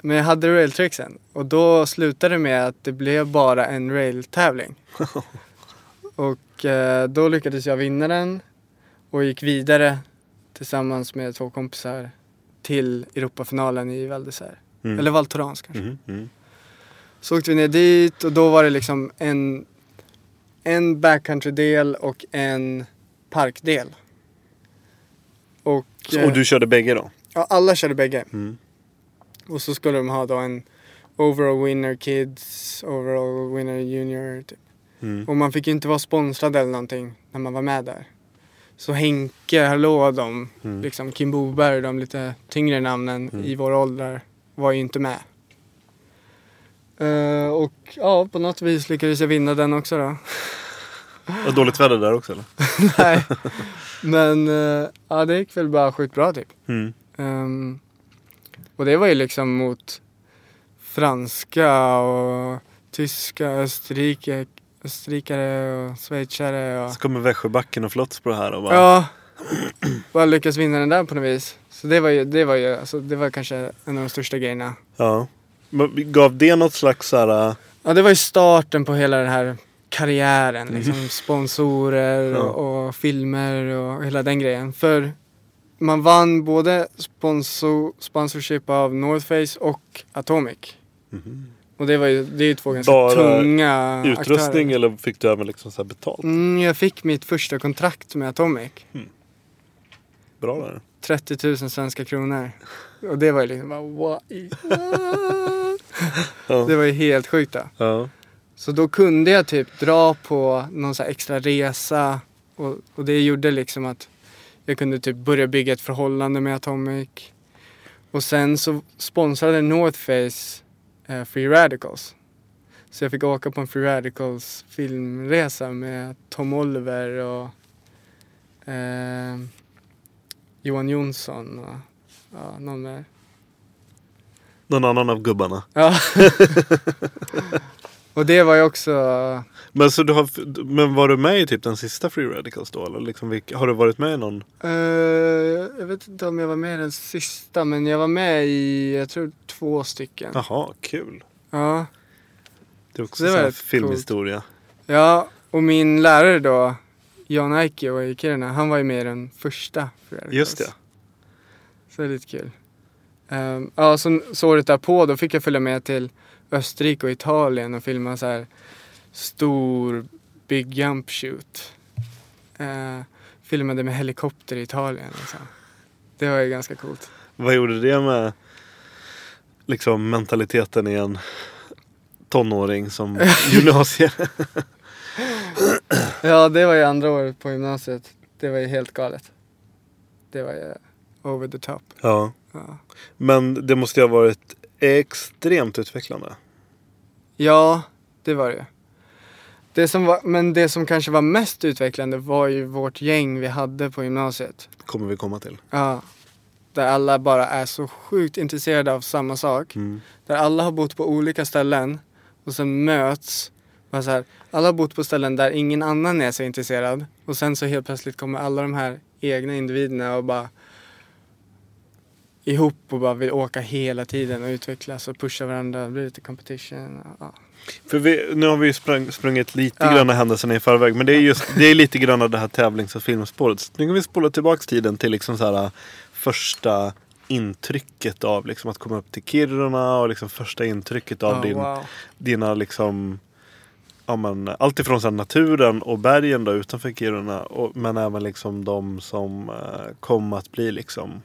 Men jag hade railtricksen och då slutade det med att det blev bara en railtävling. <laughs> och eh, då lyckades jag vinna den och gick vidare tillsammans med två kompisar till Europafinalen i Val. Mm. Eller Val Thorens kanske. Mhm, mm. Så åkte vi ner dit och då var det liksom en, en backcountry-del och en parkdel. Och, Så, eh, och du körde bägge då? ja, alla körde bägge. Mm. Och så skulle de ha då en overall winner kids, overall winner junior. Typ. Mm. Och man fick ju inte vara sponsrad eller någonting när man var med där. Så Henke, Hallå, de, Mm. liksom Kim Boberg, de lite tyngre namnen Mm. i vår ålder var ju inte med. Eh, och ja, på något vis lyckades jag vinna den också då. Och dåligt väder där också eller? <laughs> Nej. Men eh, ja, det gick väl bara sjukt bra typ. Mm. Ehm, och det var ju liksom mot franska och tyska, Österrike, österrikare och schweizare. Och, Så kommer Västjöbacken och Flottsbro här och bara... ja, bara lyckas vinna den där på något vis. Så det var ju, det var ju, alltså, det var kanske en av de största grejerna. Ja. Gav det något slags så här... äh, Ja, det var ju starten på hela den här karriären. Liksom sponsorer Ja. och, och filmer och hela den grejen. För man vann både sponsor, sponsorship av North Face och Atomic. Och det var ju, det är ju två ganska Bara tunga utrustning aktörer. eller fick du även liksom så betalt? Mm, jag fick mitt första kontrakt med Atomic. Bra där. 30 000 svenska kronor. Och det var ju liksom bara what? Det var ju helt sjukt då. Ja. Så då kunde jag typ dra på någon så extra resa och, och det gjorde liksom att jag kunde typ börja bygga ett förhållande med Atomic. Och sen så sponsrade North Face eh, Free Radicals. Så jag fick åka på en Free Radicals filmresa med Tom Oliver och eh, Johan Jonsson och ja, någon mer. Någon annan av gubbarna. Ja. <laughs> och det var ju också Men, så du har, men var du med i typ den sista Free Radicals då? Eller liksom, har du varit med i någon? Eh, jag vet inte om jag var med i den sista men jag var med i, jag tror två stycken. Jaha, kul. Ja. Det är också Det så var här filmhistoria. ja, och min lärare då, Jan Aikio i Kiruna, han var ju med i den första. Radicals. Just det. Så det är lite kul. Um, ja, så, så året därpå då fick jag följa med till Österrike och Italien och filma så här stor big jump shoot. Eh, filmade med helikopter i Italien. Liksom. Det var ju ganska coolt. Vad gjorde det med liksom mentaliteten i en tonåring som <laughs> gymnasie? <clears throat> Ja, det var ju andra året på gymnasiet. Det var ju helt galet. Det var ju over the top. ja. Ja, Men det måste ju ha varit extremt utvecklande. ja det var det det som var, Men det som kanske var mest utvecklande var ju vårt gäng vi hade på gymnasiet. Kommer vi komma till. Ja. Där alla bara är så sjukt intresserade av samma sak. Mm. Där alla har bott på olika ställen och sen möts. Bara så här, alla har bott på ställen där ingen annan är så intresserad. Och sen så helt plötsligt kommer alla de här egna individerna och bara ihop och bara vill åka hela tiden och utvecklas och pusha varandra. Det blir lite competition. Ja. För vi, nu har vi ju sprung, sprungit lite Ja. grann händelserna i förväg. Men det är just det är lite grann av det här tävlings och filmspåret. Så nu kan vi spola tillbaks tiden till liksom så här, första intrycket av liksom att komma upp till Kiruna och liksom första intrycket av Ja, din, wow. dina liksom Ja, men, allt ifrån så här, naturen och bergen då utanför Kiruna och, men även liksom de som eh, kom att bli liksom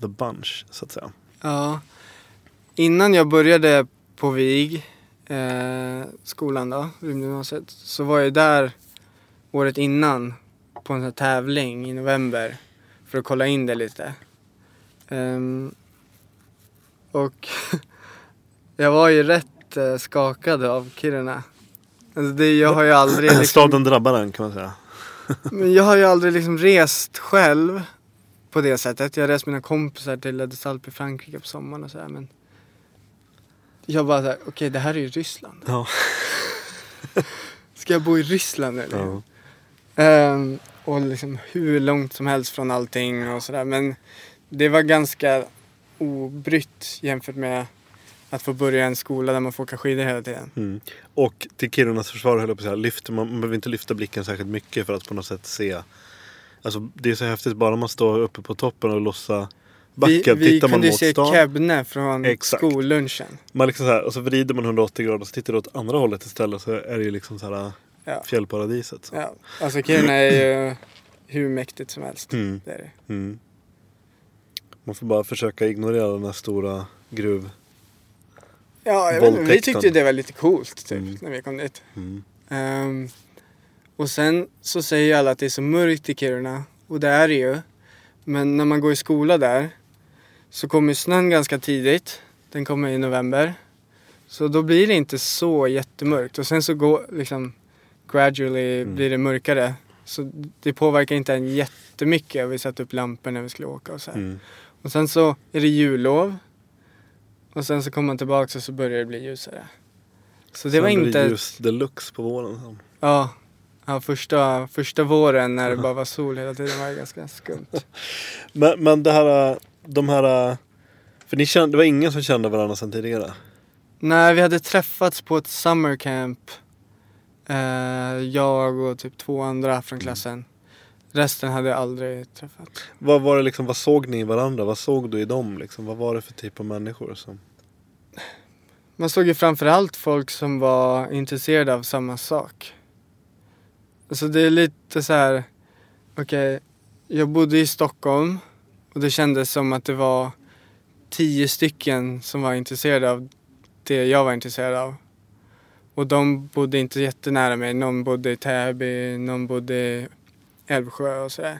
the bunch så att säga. Ja. Innan jag började på VIG, eh, skolan då, gymnasiet, så var jag där året innan på en sån här tävling i november för att kolla in det lite. Um, och <laughs> jag var ju rätt eh, skakad av Kiruna. Alltså det, jag har ju aldrig <clears throat> liksom, Staden drabbar den kan man säga. <laughs> men jag har ju aldrig liksom rest själv på det sättet. Jag har rest med mina kompisar till Les Alpes i Frankrike på sommaren och sådär men jag bara såhär, okej det här är ju Ryssland. Ja. <laughs> Ska jag bo i Ryssland eller? Ja. Ehm, och liksom hur långt som helst från allting och sådär. Men det var ganska obrytt jämfört med att få börja en skola där man får åka skidor hela tiden. Mm. Och till Kirunas försvar höll jag på att säga, lyfter man, man behöver inte lyfta blicken särskilt mycket för att på något sätt se. Alltså det är så häftigt bara man står uppe på toppen och lossar backen. vi vi tittar man kunde ju mot se stan. Kebne från Exakt. skollunchen. Man liksom så här, och så vrider man 180 grader och så tittar du åt andra hållet istället så är det ju liksom så här Ja. fjällparadiset. Så. Ja, alltså Kiruna är ju hur mäktigt som helst. Mm. Det är det. Mm. Man får bara försöka ignorera den här stora gruv... Ja, jag vet, inte, vi tyckte det var lite coolt typ Mm. när vi kom dit. Mm. Ehm, och sen så säger ju alla att det är så mörkt i Kiruna. Och det är det ju. Men när man går i skola där så kommer snön ganska tidigt. Den kommer i november. Så då blir det inte så jättemörkt. Och sen så går, liksom, gradually Mm. blir det mörkare. Så det påverkar inte en jättemycket. Vi satte upp lampor när vi skulle åka och så här. Mm. Och sen så är det jullov. Och sen så kommer man tillbaka och så börjar det bli ljusare. Så det Sen var inte... ljus deluxe på våren. sen. Ja, ja första, första våren när det bara var sol hela tiden var det ganska skumt. <laughs> Men, men det här, de här... För ni kände, det var ingen som kände varandra sedan tidigare? Nej, vi hade träffats på ett summer camp. Eh, jag och typ två andra från klassen. Resten hade jag aldrig träffat. Vad var det liksom, vad såg ni i varandra? Vad såg du i dem liksom? Vad var det för typ av människor som... Man såg ju framförallt folk som var intresserade av samma sak. Alltså det är lite så här, okej, jag bodde i Stockholm och det kändes som att det var tio stycken som var intresserade av det jag var intresserad av. Och de bodde inte jättenära mig. Någon bodde i Täby, någon bodde i Älvsjö och sådär.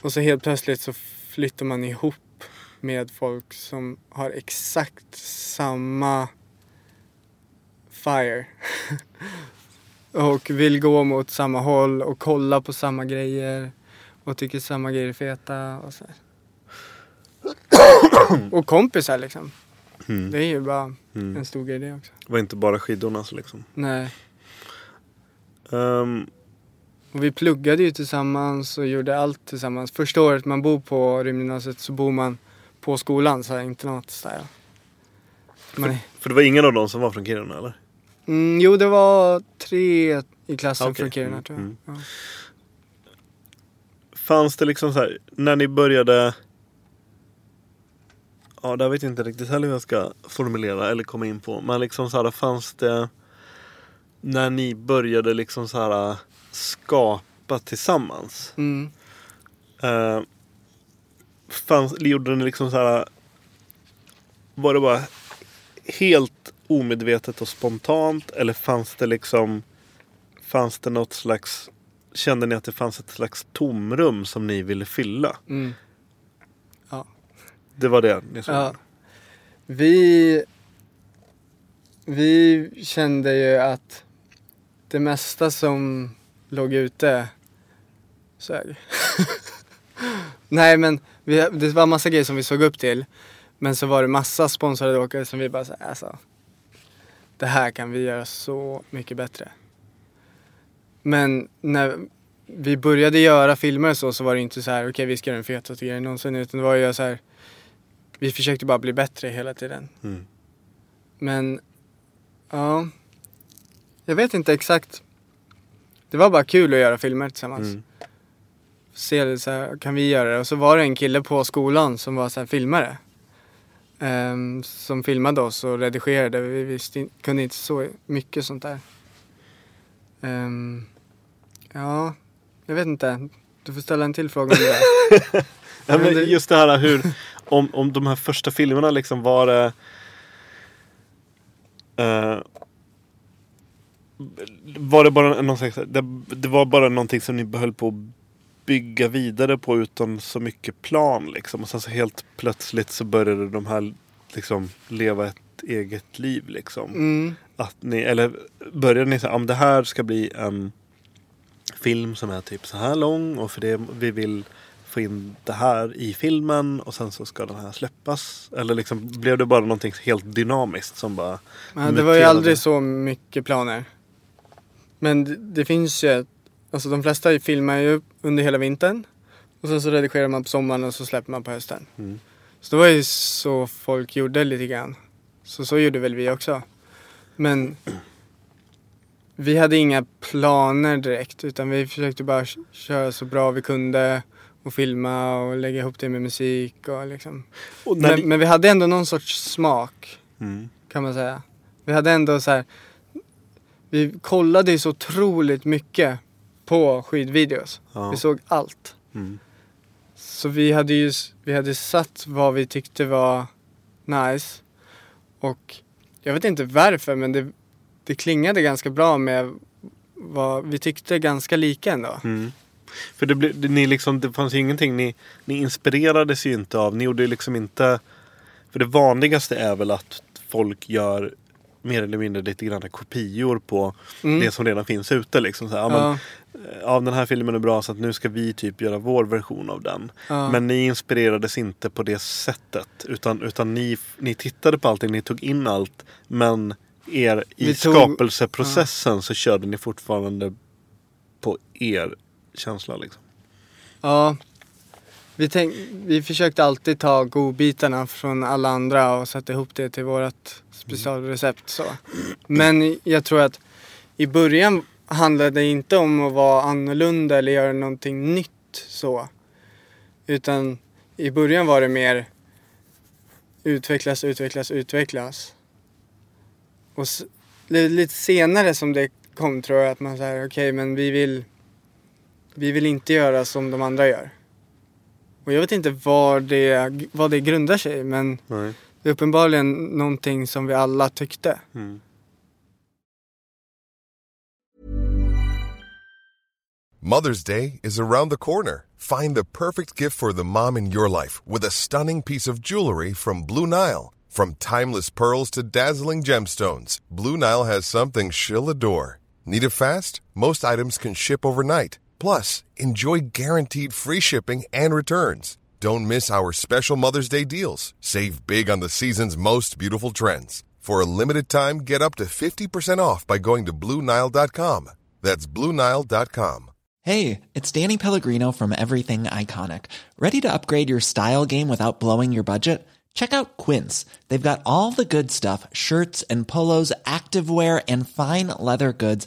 Och så helt plötsligt så flyttar man ihop med folk som har exakt samma fire. <laughs> och vill gå mot samma håll och kolla på samma grejer och tycker samma grejer är feta och så. <coughs> Och kompisar liksom. Mm. Det är ju bara Mm. en stor grej det också. Det var inte bara skidornas liksom. Nej. Ehm, Och vi pluggade ju tillsammans och gjorde allt tillsammans. Första året man bor på rymdgymnasiet så bor man på skolan, så här internatstyle. Man, är- för det var ingen av dem som var från Kiruna eller? mm, jo, det var tre i klassen Okej. från Kiruna Mm, tror jag. mm. Ja. Fanns det liksom så här, när ni började... Ja, där vet jag inte riktigt heller hur jag ska formulera eller komma in på. Men liksom så här, fanns det... När ni började liksom så här skapa tillsammans. Mm. Eh, fanns, gjorde ni liksom så här... Var det bara helt omedvetet och spontant? Eller fanns det liksom... Fanns det något slags... Kände ni att det fanns ett slags tomrum som ni ville fylla? Mm. Det var det ni sa? Ja. Vi, vi kände ju att det mesta som låg ute sög. <laughs> Nej men vi, det var massa grejer som vi såg upp till. Men så var det massa sponsrade åkare som vi bara så här, alltså. Det här kan vi göra så mycket bättre. Men när vi började göra filmer så, så var det inte så här, okej vi ska göra den fetaste grejen någonsin. Utan det var ju så här, vi försökte bara bli bättre hela tiden. Mm. Men, ja. Jag vet inte exakt. Det var bara kul att göra filmer tillsammans. Mm. Se så här, kan vi göra det? Och så var det en kille på skolan som var så här filmare. Ehm, som filmade oss och redigerade. Vi visste, kunde inte så mycket sånt där. Ehm, ja, jag vet inte. Du får ställa en till fråga om det. <laughs> Ja, men just det här hur, om, om de här första filmerna liksom var det... eh, var det bara någon slags, det, det var bara någonting som ni höll på att bygga vidare på utan så mycket plan liksom. Och sen så helt plötsligt så började de här liksom leva ett eget liv liksom. Mm. Att ni, eller började ni säga om det här ska bli en film som är typ så här lång och för det vi vill få in det här i filmen och sen så ska den här släppas? Eller liksom blev det bara någonting helt dynamiskt som bara Ja, det var ju aldrig så mycket planer. Men det, det finns ju, alltså de flesta filmar ju under hela vintern. Och sen så redigerar man på sommaren och så släpper man på hösten. Mm. Så det var ju så folk gjorde lite grann. Så så gjorde väl vi också. Men <clears throat> vi hade inga planer direkt utan vi försökte bara köra så bra vi kunde och filma och lägga ihop det med musik och liksom. Och Men, ni, men vi hade ändå någon sorts smak mm. kan man säga. Vi hade ändå så här. Vi kollade ju så otroligt mycket på skidvideos. ja. Vi såg allt. mm. Så vi hade ju vi hade satt vad vi tyckte var nice. Och jag vet inte varför men det, det klingade ganska bra med vad vi tyckte ganska lika ändå. Mm. För det, det, ni liksom, det fanns ju ingenting, ni, ni inspirerades ju inte av, ni gjorde ju liksom inte... För det vanligaste är väl att folk gör mer eller mindre lite grann kopior på Mm. det som redan finns ute. Liksom. Så här, ja, men, Ja, ja, den här filmen är bra så att nu ska vi typ göra vår version av den. ja. Men ni inspirerades inte på det sättet. Utan, utan ni, ni tittade på allting, ni tog in allt. Men er, i Vi tog- skapelseprocessen så körde ni fortfarande på er känsla. Liksom. Ja. Vi, tänk, vi försökte alltid ta godbitarna från alla andra och sätta ihop det till vårt specialrecept. Så. Men jag tror att i början handlade det inte om att vara annorlunda eller göra någonting nytt så. Utan i början var det mer utvecklas, utvecklas, utvecklas. Och lite senare som det kom tror jag att man säger okej men vi vill vi vill inte göra som de andra gör. Och jag vet inte vad det, vad det grundar sig men Nej. det är uppenbarligen någonting som vi alla tyckte. Mm. Mother's Day is around the corner. Find the perfect gift for the mom in your life with a stunning piece of jewelry from Blue Nile. From timeless pearls to dazzling gemstones, Blue Nile has something she'll adore. Need it fast? Most items can ship overnight. Plus, enjoy guaranteed free shipping and returns. Don't miss our special Mother's Day deals. Save big on the season's most beautiful trends. For a limited time, get up to 50% off by going to BlueNile.com. That's BlueNile.com. Hey, it's Danny Pellegrino from Everything Iconic. Ready to upgrade your style game without blowing your budget? Check out Quince. They've got all the good stuff shirts and polos, activewear, and fine leather goods,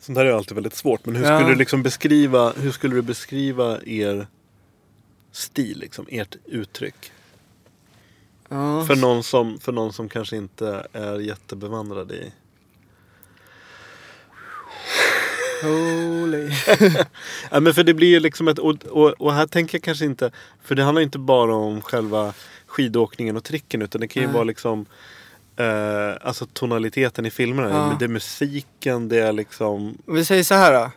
Sånt här är alltid väldigt svårt. Men hur Ja. skulle du liksom beskriva, hur skulle du beskriva er stil, liksom, ert uttryck? Ja, För någon, som, för någon som kanske inte är jättebevandrad i... holy. <laughs> Ja, men för det blir ju liksom ett... Och, och, och här tänker jag kanske inte... För det handlar inte bara om själva skidåkningen och tricken. Utan det kan ju Nej. vara liksom... Eh, alltså tonaliteten i filmerna. Ja. Det är musiken, det är liksom... Om vi säger så här då.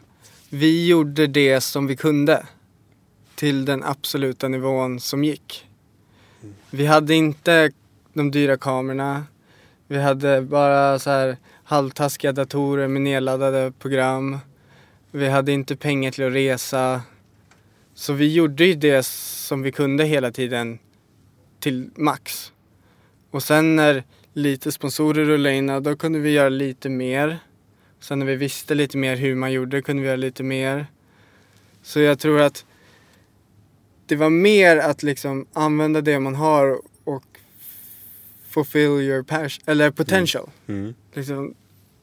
Vi gjorde det som vi kunde. Till den absoluta nivån som gick. Vi hade inte de dyra kamerorna. Vi hade bara så här halvtaskiga datorer med nedladdade program. Vi hade inte pengar till att resa. Så vi gjorde ju det som vi kunde hela tiden till max. Och sen när lite sponsorer rullade in, ja, då kunde vi göra lite mer. Sen när vi visste lite mer hur man gjorde kunde vi göra lite mer. Så jag tror att det var mer att liksom använda det man har och fulfill your passion, eller potential. Mm. Liksom,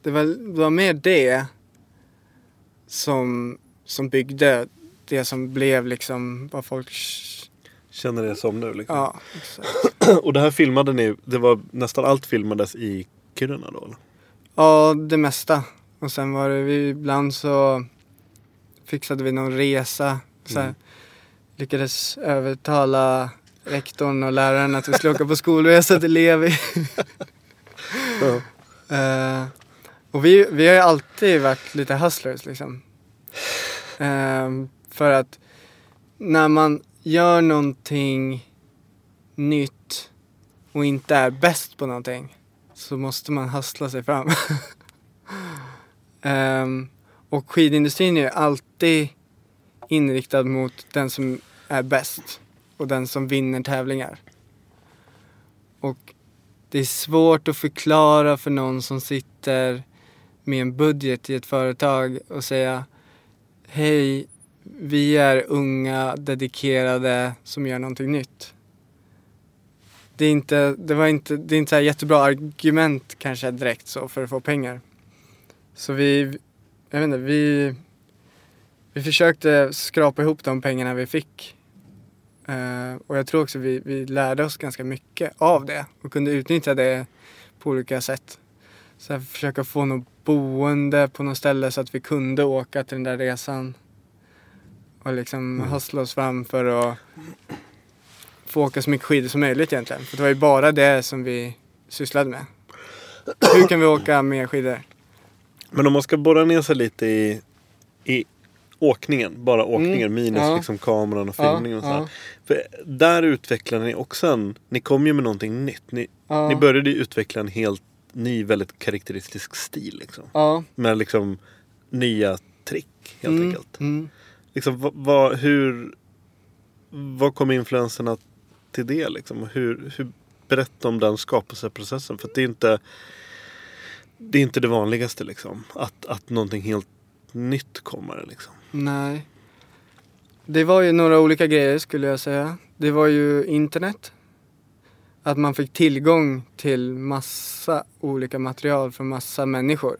det, var, det var mer det som, som byggde det som blev liksom vad folk... Känner det som nu liksom. Ja, exakt. <clears throat> Och det här filmade ni, det var nästan allt filmades i Kiruna då eller? Ja, det mesta. Och sen var det, vi, ibland så fixade vi någon resa. Så Mm. Lyckades övertala rektorn och läraren att vi skulle åka på skolresa till Levi. <laughs> Ja. Eh, och vi, vi har ju alltid varit lite hustlers liksom. Eh, för att när man gör någonting nytt och inte är bäst på någonting så måste man hustla sig fram. um, <laughs> och skidindustrin är ju alltid inriktad mot den som är bäst och den som vinner tävlingar. Och det är svårt att förklara för någon som sitter med en budget i ett företag och säga Hej, vi är unga, dedikerade som gör någonting nytt. Det är inte, det var inte, det är inte så här jättebra argument kanske direkt så för att få pengar. Så vi, jag vet inte, vi, vi försökte skrapa ihop de pengarna vi fick. Uh, och jag tror också vi, vi lärde oss ganska mycket av det och kunde utnyttja det på olika sätt. Så här, försöka få något boende på något ställe så att vi kunde åka till den där resan. Och liksom Mm. hustla oss fram för att få åka så mycket skidor som möjligt egentligen. För det var ju bara det som vi sysslade med. Hur kan vi åka mer skidor? Men om man ska borra ner sig lite i, i åkningen, bara åkningen Mm, minus ja. liksom kameran och Ja, filmningen och så här. ja. För där utvecklar ni också en, ni kom ju med någonting nytt. Ni, Ja. ni började ju utveckla en helt ny, väldigt karaktäristisk stil liksom. Ja. Med liksom nya trick helt Mm, enkelt. mm. Liksom, vad, vad, hur, vad kom influenserna till det liksom? Hur, hur, berätta om den skapelseprocessen. För att det är inte det är inte det vanligaste liksom. Att, att någonting helt nytt kommer liksom. Nej. Det var ju några olika grejer skulle jag säga. Det var ju internet. Att man fick tillgång till massa olika material från massa människor.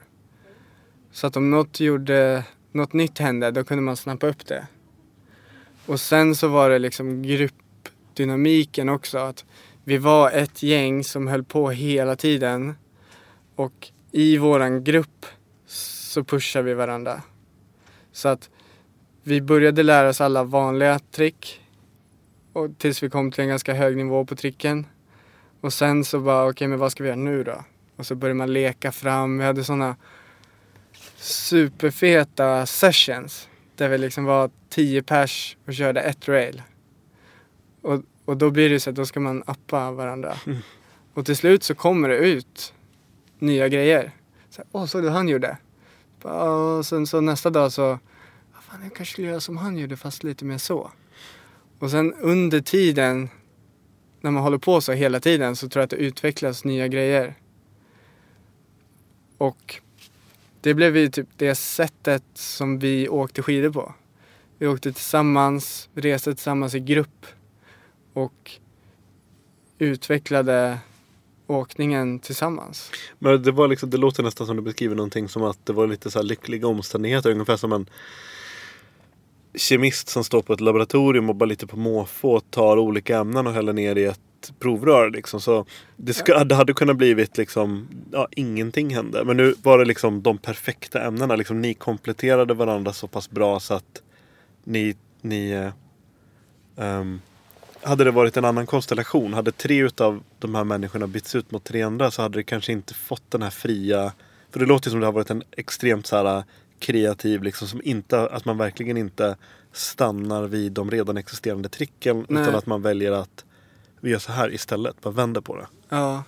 Så att om något gjorde, något nytt hände, då kunde man snappa upp det. Och sen så var det liksom gruppdynamiken också. Att vi var ett gäng som höll på hela tiden. Och i våran grupp så pushar vi varandra. Så att vi började lära oss alla vanliga trick. Och tills vi kom till en ganska hög nivå på tricken. Och sen så bara, okej men vad ska vi göra nu då? Och så började man leka fram. Vi hade sådana superfeta sessions. Där vi liksom var tio pers och körde ett rail. Och, och då blir det så att då ska man appa varandra. Och till slut så kommer det ut nya grejer. Så här, Åh, såg du han gjorde? Och sen så nästa dag så, "Ah, fan jag kanske skulle göra som han gjorde fast lite mer så. Och sen under tiden, när man håller på så hela tiden så tror jag att det utvecklas nya grejer. Och det blev ju typ det sättet som vi åkte skidor på. Vi åkte tillsammans, reste tillsammans i grupp och utvecklade åkningen tillsammans. Men det, var liksom, det låter nästan som du beskriver någonting som att det var lite så här lyckliga omständigheter. Ungefär som en kemist som står på ett laboratorium och bara lite på måfå tar olika ämnen och häller ner i ett provrör. Liksom. Så det, ska, det hade kunnat blivit liksom, ja, ingenting hände. Men nu var det liksom de perfekta ämnena. Liksom, ni kompletterade varandra så pass bra så att ni, ni ehm, hade det varit en annan konstellation, hade tre utav de här människorna bytts ut mot tre andra så hade det kanske inte fått den här fria... För det låter som det har varit en extremt så här kreativ, liksom, som inte, att man verkligen inte stannar vid de redan existerande tricken Nej. utan att man väljer att vi gör så här istället, bara vänder på det. Ja.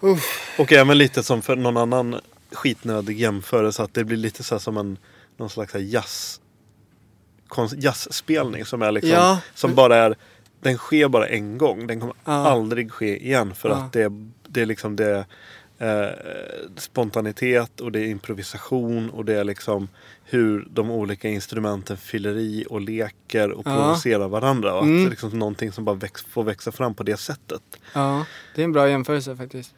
Uff. Och även lite som för någon annan skitnödig jämförelse att det blir lite så här som en någon slags jazz jazzspelning som är liksom Ja. som bara är den sker bara en gång. Den kommer Ja. aldrig ske igen för Ja. att det, det är liksom det eh, spontanitet och det är improvisation och det är liksom hur de olika instrumenten fyller i och leker och Ja. provocerar varandra. Och att Mm. det är liksom någonting som bara väx, får växa fram på det sättet. Ja, det är en bra jämförelse faktiskt.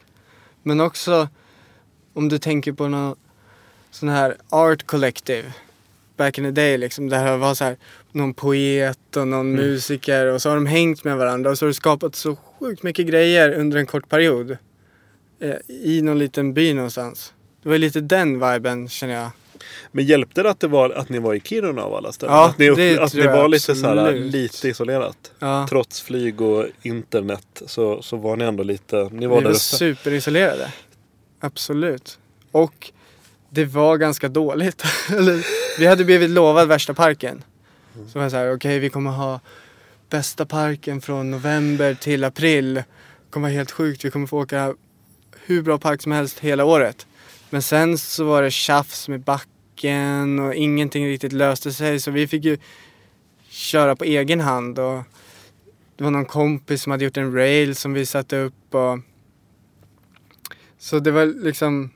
Men också om du tänker på någon sån här art collective back in the day liksom. Där det var så här någon poet och någon musiker och så har de hängt med varandra och så har det skapat så sjukt mycket grejer under en kort period. Eh, I någon liten by någonstans. Det var lite den viben känner jag. Men hjälpte det att, det var, att ni var i Kiruna av alla ställen? Ja, att ni, upp- det att tror det jag var lite, så här, absolut. lite isolerat? Ja. Trots flyg och internet så, så var ni ändå lite, ni var Vi var superisolerade. Absolut. Och det var ganska dåligt. <laughs> Vi hade blivit lovad värsta parken. Så var jag såhär, okej vi kommer ha bästa parken från november till april. Det kommer vara helt sjukt, vi kommer få åka hur bra park som helst hela året. Men sen så var det tjafs med backen och ingenting riktigt löste sig så vi fick ju köra på egen hand och det var någon kompis som hade gjort en rail som vi satte upp och så det var liksom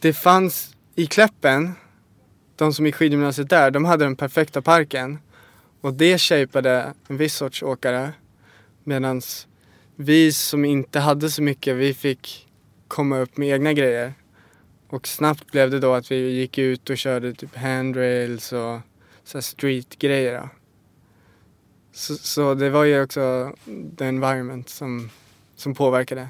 det fanns i Kläppen, de som gick skidgymnasiet där, de hade den perfekta parken och det shapeade en viss sorts åkare medans vi som inte hade så mycket, vi fick komma upp med egna grejer. Och snabbt blev det då att vi gick ut och körde typ handrails och så streetgrejer. Så, så det var ju också the environment som, som påverkade.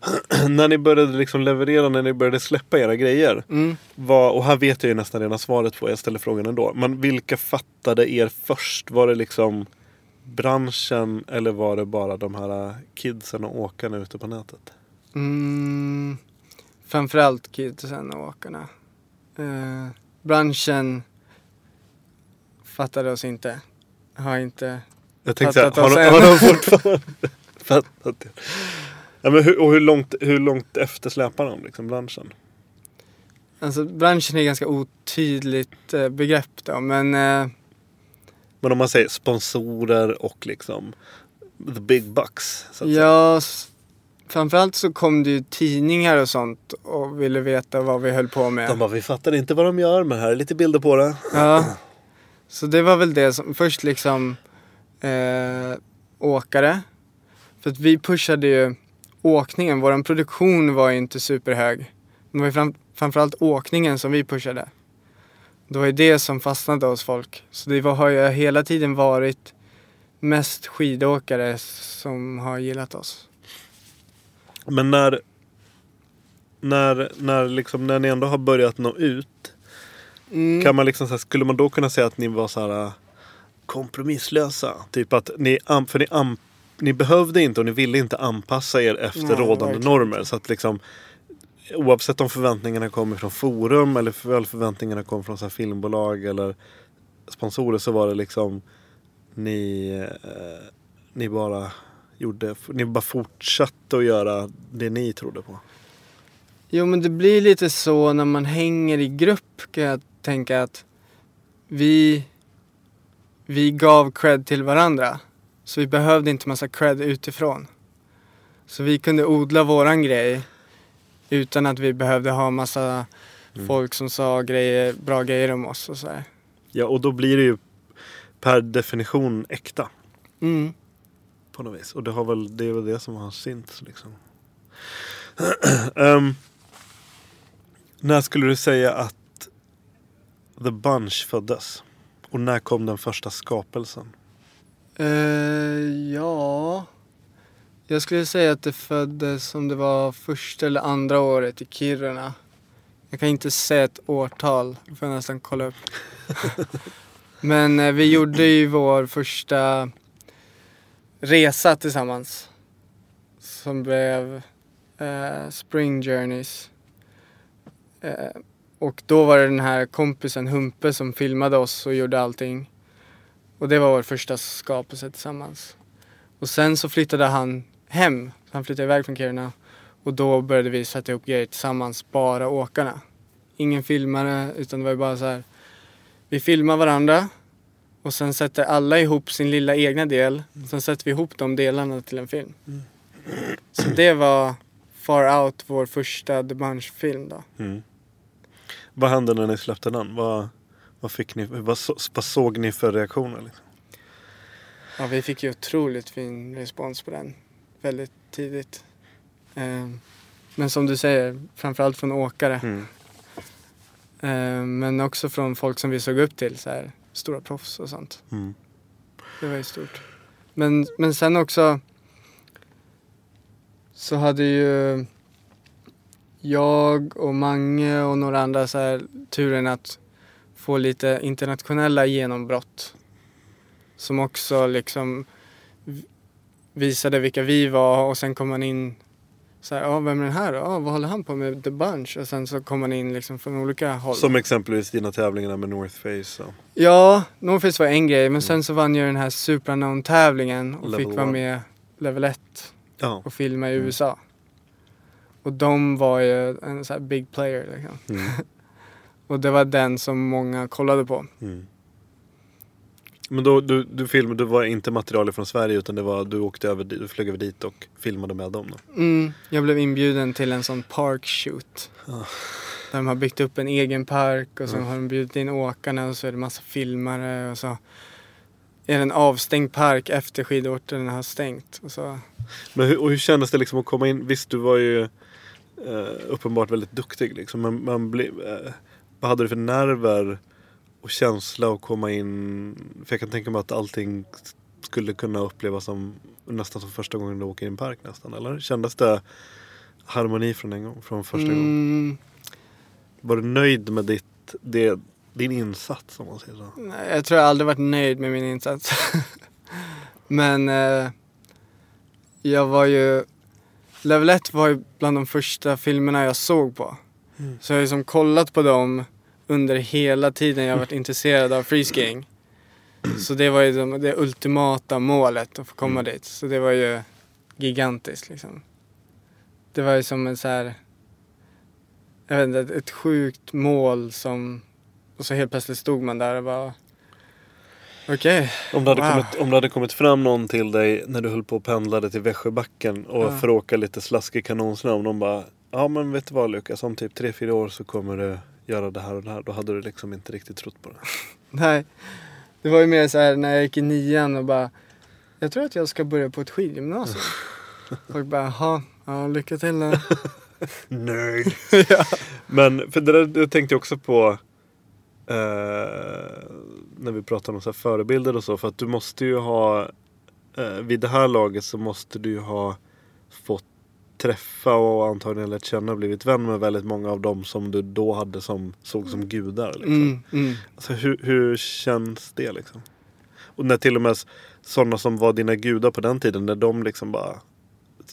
<clears throat> när ni började liksom leverera, när ni började släppa era grejer. Mm. Vad, och här vet jag ju nästan redan svaret på, jag ställer frågan ändå. Men vilka fattade er först? Var det liksom branschen eller var det bara de här kidsen och åkarna ute på nätet? Mm, framförallt kidsen och åkarna. Eh, branschen fattade oss inte. Har inte. Jag tänkte Fattat har, oss de- än. har de fortfarande <laughs> fattat det? Ja, men hur, och hur långt, hur långt efter släpar de liksom branschen? Alltså branschen är ganska otydligt eh, begrepp då men eh, Men om man säger sponsorer och liksom the big bucks. Så att säga. ja, s- framförallt så kom det ju tidningar och sånt och ville veta vad vi höll på med. De bara, vi fattar inte vad de gör men här är lite bilder på det. Ja. Så det var väl det som, först liksom eh, åkare. För att vi pushade ju åkningen, vår produktion var ju inte superhög. Det var ju fram, framförallt åkningen som vi pushade. Det var ju det som fastnade hos folk. Så det var, har ju hela tiden varit mest skidåkare som har gillat oss. Men när, när, när, liksom, när ni ändå har börjat nå ut. Mm. Kan man liksom, så här, skulle man då kunna säga att ni var så här kompromisslösa? Typ att ni, för ni, ni behövde inte och ni ville inte anpassa er efter Nej, rådande verkligen normer. Så att liksom, oavsett om förväntningarna kommer från forum eller för- förväntningarna kommer från så här filmbolag eller sponsorer så var det liksom ni, eh, ni bara gjorde, ni bara fortsatte att göra det ni trodde på. Jo men det blir lite så när man hänger i grupp kan jag tänka att vi, vi gav cred till varandra. Så vi behövde inte massa cred utifrån. Så vi kunde odla våran grej utan att vi behövde ha massa folk som sa grejer, bra grejer om oss och så här. Ja, och då blir det ju per definition äkta Mm. på något vis. Och det, har väl, det är väl det som har synts liksom. <clears throat> Ehm, när skulle du säga att The Bunch föddes? Och när kom den första skapelsen? Eh, ja, jag skulle säga att det föddes som det var första eller andra året i Kiruna. Jag kan inte säga ett årtal, det får jag nästan kolla upp. <laughs> Men eh, vi gjorde ju vår första resa tillsammans. Som blev eh, Spring Journeys. Eh, och då var det den här kompisen Humpe som filmade oss och gjorde allting. Och det var vår första skapelse tillsammans. Och sen så flyttade han hem. Han flyttade iväg från Kiruna. Och då började vi sätta ihop grejer tillsammans, bara åkarna. Ingen filmare, utan det var bara så här. Vi filmar varandra. Och sen sätter alla ihop sin lilla egna del. Sen sätter vi ihop de delarna till en film. Så det var Far Out, vår första The Bunch-film då. Mm. Vad hände när ni släppte den? Vad, vad, fick ni, vad, så, vad såg ni för reaktioner? Liksom? Ja, vi fick ju otroligt fin respons på den. Väldigt tidigt. Ehm, Men som du säger, framförallt från åkare. Mm. Ehm, Men också från folk som vi såg upp till, så här, stora proffs och sånt. Mm. Det var ju stort. Men, men sen också så hade ju jag och Mange och några andra så här, turen att få lite internationella genombrott. Som också liksom visade vilka vi var och sen kom man in så här, ja vem är den här då? Ja, vad håller han på med? The Bunch. Och sen så kom man in liksom från olika håll. Som exempelvis dina tävlingar med North Face. Och, Ja, Norface var en grej men sen så vann jag den här Super tävlingen och Level fick vara med level 1 ja. och filma i USA. Och de var ju en här big player liksom. Mm. <laughs> Och det var den som många kollade på. Men då, du, du filmade, du var inte material från Sverige utan det var, du åkte över, du flög över dit och filmade med dem då? Mm, jag blev inbjuden till en sån park shoot. Ah. Där de har byggt upp en egen park och så Mm. har de bjudit in åkarna och så är det massa filmare och så är det en avstängd park efter skidorten har stängt. Och så, Men hur, och hur kändes det liksom att komma in? Visst, du var ju eh, uppenbart väldigt duktig liksom. Men man blev, eh, vad hade du för nerver och känsla att komma in? För jag kan tänka mig att allting skulle kunna upplevas som nästan som första gången du åker i en park nästan. Eller kändes det harmoni från en gång? Från första gången? mm, Var du nöjd med ditt, det, din insats om man säger så? nej, jag tror jag aldrig varit nöjd med min insats. <laughs> Men eh, jag var ju, Level 1 var ju bland de första filmerna jag såg på. Mm. Så jag har liksom kollat på dem under hela tiden jag varit intresserad av freeskiing. Så det var ju de, det ultimata målet att få komma Mm. dit. Så det var ju gigantiskt liksom. Det var ju som en så här, jag vet inte, ett, sjukt mål som, och så helt plötsligt stod man där och bara Okej, Om det, hade Wow. kommit, om det hade kommit fram någon till dig när du höll på och pendlade till Västsjöbacken och Ja. för åka lite slaskig kanonsnö. Om de bara, ja men vet du vad Lukas, om typ 3-4 år så kommer du göra det här och det här. Då hade du liksom inte riktigt trott på det. <laughs> nej. Det var ju mer så här när jag gick i nian och bara Jag tror att jag ska börja på ett skidgymnasium. <laughs> Folk bara, jaha, ja lycka till då. <laughs> Nörd! ja. Men för det där det tänkte jag också på eh, när vi pratar om så här förebilder och så. För att du måste ju ha, eh, vid det här laget så måste du ju ha fått träffa och antagligen lärt känna och blivit vän med väldigt många av dem som du då hade som såg som gudar. Liksom. Mm, mm. Alltså, hur, hur känns det liksom? Och när till och med sådana som var dina gudar på den tiden, när de liksom bara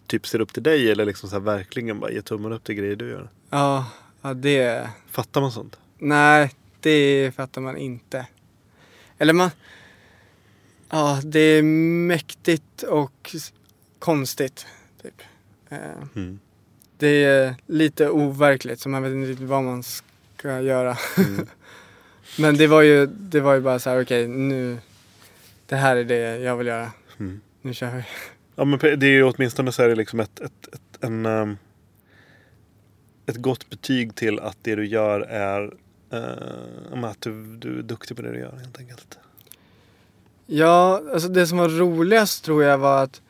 typ ser upp till dig eller liksom så här verkligen bara ger tummen upp till grejer du gör. Ja, ja det, Fattar man sånt? nej det fattar man inte. Eller man, ja det är mäktigt och konstigt. Typ. Eh, Mm. Det är lite overkligt så man vet inte riktigt vad man ska göra. Mm. <laughs> Men det var ju, det var ju bara så här, okej nu, det här är det jag vill göra. Mm. Nu kör vi. Ja men det är ju åtminstone så är det liksom ett, ett, ett, en, ehm, ett gott betyg till att det du gör är eh, att du, du är duktig på det du gör helt enkelt. Ja, alltså det som var roligast tror jag var att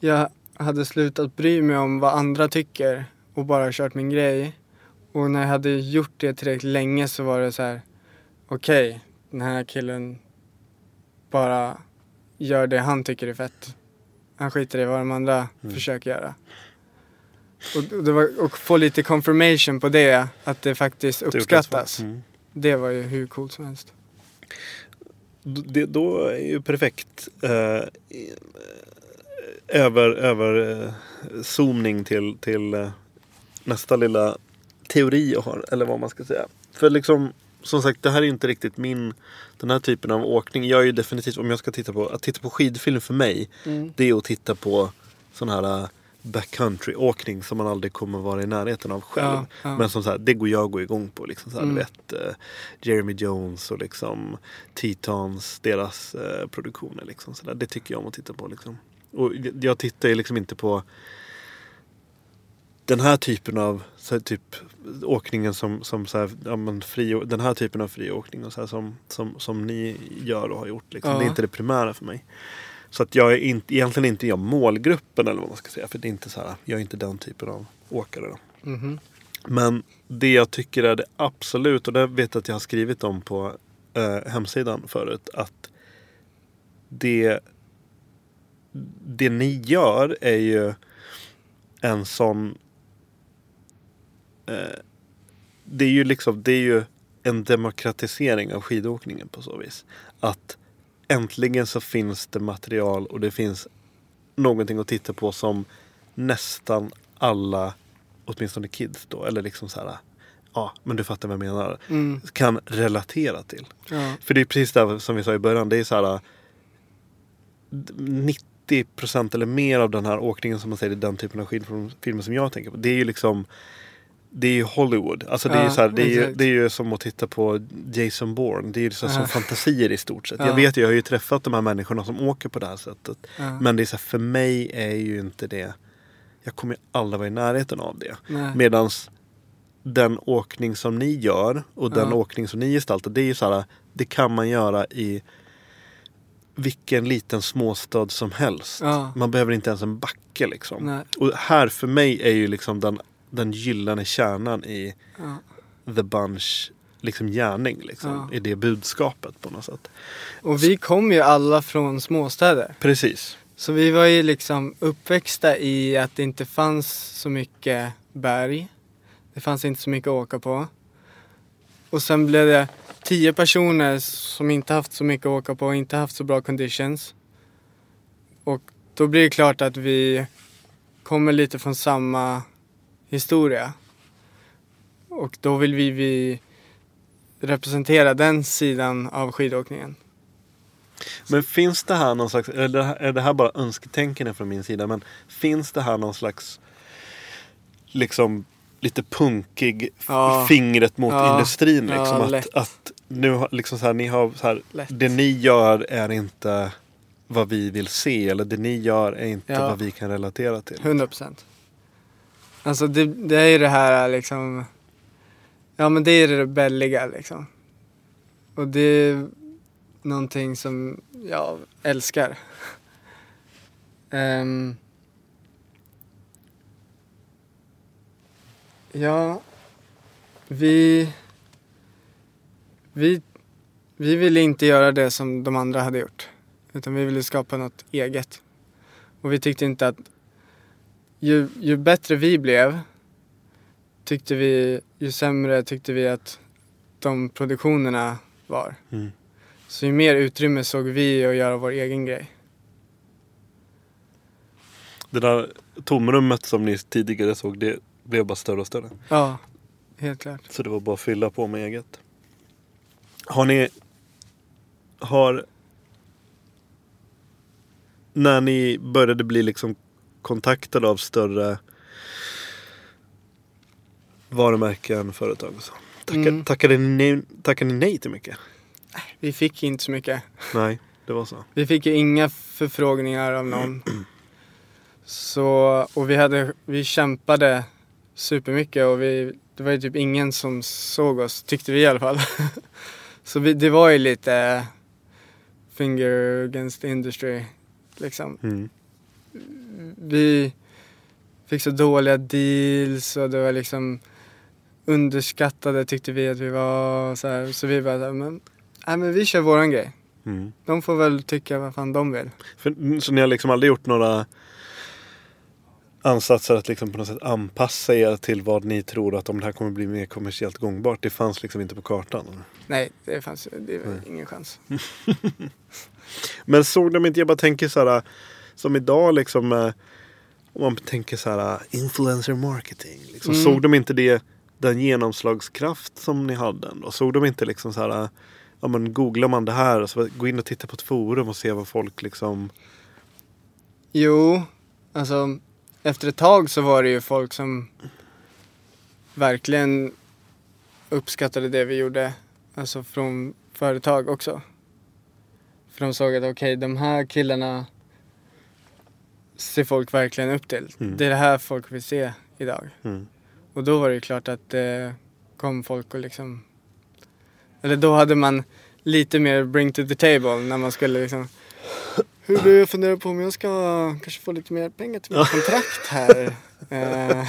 jag hade slutat bry mig om vad andra tycker och bara kört min grej. Och när jag hade gjort det tillräckligt länge så var det så här, okej, den här killen bara gör det han tycker är fett. Han skiter i vad de andra Mm. försöker göra. Och, och, det var, och få lite confirmation på det, att det faktiskt Det uppskattas. Mm. Det var ju hur coolt som helst. Det, då är ju perfekt eh, över, över eh, zoomning till, till eh, nästa lilla teori jag har. Eller vad man ska säga. För liksom, som sagt, det här är inte riktigt min, den här typen av åkning. Jag är ju definitivt, om jag ska titta på, att titta på skidfilm för mig. Det är att titta på sån här eh, backcountry-åkning som man aldrig kommer vara i närheten av själv. Ja, ja. Men som så här, det går jag gå igång på. Liksom, så här, Mm. Du vet, eh, Jeremy Jones och liksom Tetons, deras eh, produktioner. Liksom, så där. Det tycker jag om att titta på. Liksom. Och jag- tittar ju liksom inte på den här typen av här, typ, åkningen som, som så här, ja, men fri, den här typen av friåkning och så här, som, som, som ni gör och har gjort. Liksom. Ja. Det är inte det primära för mig. Så att jag är inte, egentligen inte jag målgruppen eller vad man ska säga. För det är inte så här, jag är inte den typen av åkare. Då. Mhm. Men det jag tycker är det absolut, och det vet jag att jag har skrivit om på eh, hemsidan förut, att det, det ni gör är ju en sån... Eh, det är ju liksom, det är ju en demokratisering av skidåkningen på så vis. Att äntligen så finns det material och det finns någonting att titta på som nästan alla, åtminstone kids då, eller liksom så här, ja men du fattar vad jag menar, Mm. kan relatera till. Ja. För det är precis det som vi sa i början, det är så här 90% eller mer av den här åkningen som man säger i den typen av skidfilmer som jag tänker på. Det är ju liksom det är ju Hollywood. Alltså det, är Ja, så här, det, är ju, det är ju som att titta på Jason Bourne. Det är ju så här, som Ja. fantasier i stort sett. Ja. Jag vet ju, jag har ju träffat de här människorna som åker på det här sättet. Men det är så här, för mig är ju inte det. Jag kommer ju aldrig vara i närheten av det. Nej. Medans den åkning som ni gör och den åkning som ni gestaltar. Det är ju så här, det kan man göra i vilken liten småstad som helst. Ja. Man behöver inte ens en backe liksom. Nej. Och här för mig är ju liksom den, den gyllene kärnan i Ja. The Bunch liksom gärning. Liksom, Ja. I det budskapet på något sätt. Och vi kom ju alla från småstäder. Precis. Så vi var ju liksom uppväxta i att det inte fanns så mycket berg. Det fanns inte så mycket att åka på. Och sen blev det tio personer som inte haft så mycket att åka på och inte haft så bra conditions. Och då blir det klart att vi kommer lite från samma historia. Och då vill vi, vi representera den sidan av skidåkningen. Men finns det här någon slags, eller är det här bara önsketänkande från min sida, men finns det här någon slags liksom lite punkig Ja. fingret mot Ja. industrin Ja, liksom att, lätt. att nu liksom så här, ni har så här, Lätt. det ni gör är inte vad vi vill se eller det ni gör är inte Ja. vad vi kan relatera till. 100 procent. Alltså det, det är ju det här liksom. Ja men det är det rebelliga liksom. Och det är någonting som jag älskar. <laughs> Ehm. Ja, vi, vi, vi ville inte göra det som de andra hade gjort. Utan vi ville skapa något eget. Och vi tyckte inte att ju, ju bättre vi blev tyckte vi, ju sämre tyckte vi att de produktionerna var. Mm. Så ju mer utrymme såg vi att göra vår egen grej. Det där tomrummet som ni tidigare såg det blev bara större och större. Ja, helt klart. Så det var bara att fylla på med eget. Har ni... Har... När ni började bli liksom kontaktade av större varumärken, företag och så. Tackar, Mm. tackade, ni, nej- tackade ni nej till mycket? Vi fick inte så mycket. Nej, det var så. Vi fick ju inga förfrågningar av någon. <clears throat> Så, och vi, hade, vi kämpade supermycket och vi, det var ju typ ingen som såg oss, tyckte vi i alla fall. <laughs> Så vi, det var ju lite finger against industry liksom. Mm. Vi fick så dåliga deals och det var liksom underskattade tyckte vi att vi var så här. Så vi bara, så här, men, nej, men vi kör våran grej. Mm. De får väl tycka vad fan de vill. För, så ni har liksom aldrig gjort några ansatser att liksom på något sätt anpassa er till vad ni tror att om det här kommer bli mer kommersiellt gångbart. Det fanns liksom inte på kartan. Nej, det fanns det var ingen chans. <laughs> <laughs> Men såg de inte, jag bara tänker så här som idag liksom eh, om man tänker så här influencer marketing. Liksom, Mm. Såg de inte det, den genomslagskraft som ni hade ändå? Såg de inte liksom så här ja men googlar man det här och så gå in och titta på ett forum och se vad folk liksom Jo, alltså efter ett tag så var det ju folk som verkligen uppskattade det vi gjorde. Alltså från företag också. För de såg att okej, de här killarna ser folk verkligen upp till. Mm. Det är det här folk vill se idag. Mm. Och då var det ju klart att det kom folk och liksom... Eller då hade man lite mer bring to the table när man skulle liksom... Hur du, jag funderar på om jag ska kanske få lite mer pengar till mitt kontrakt här. <laughs> Eh.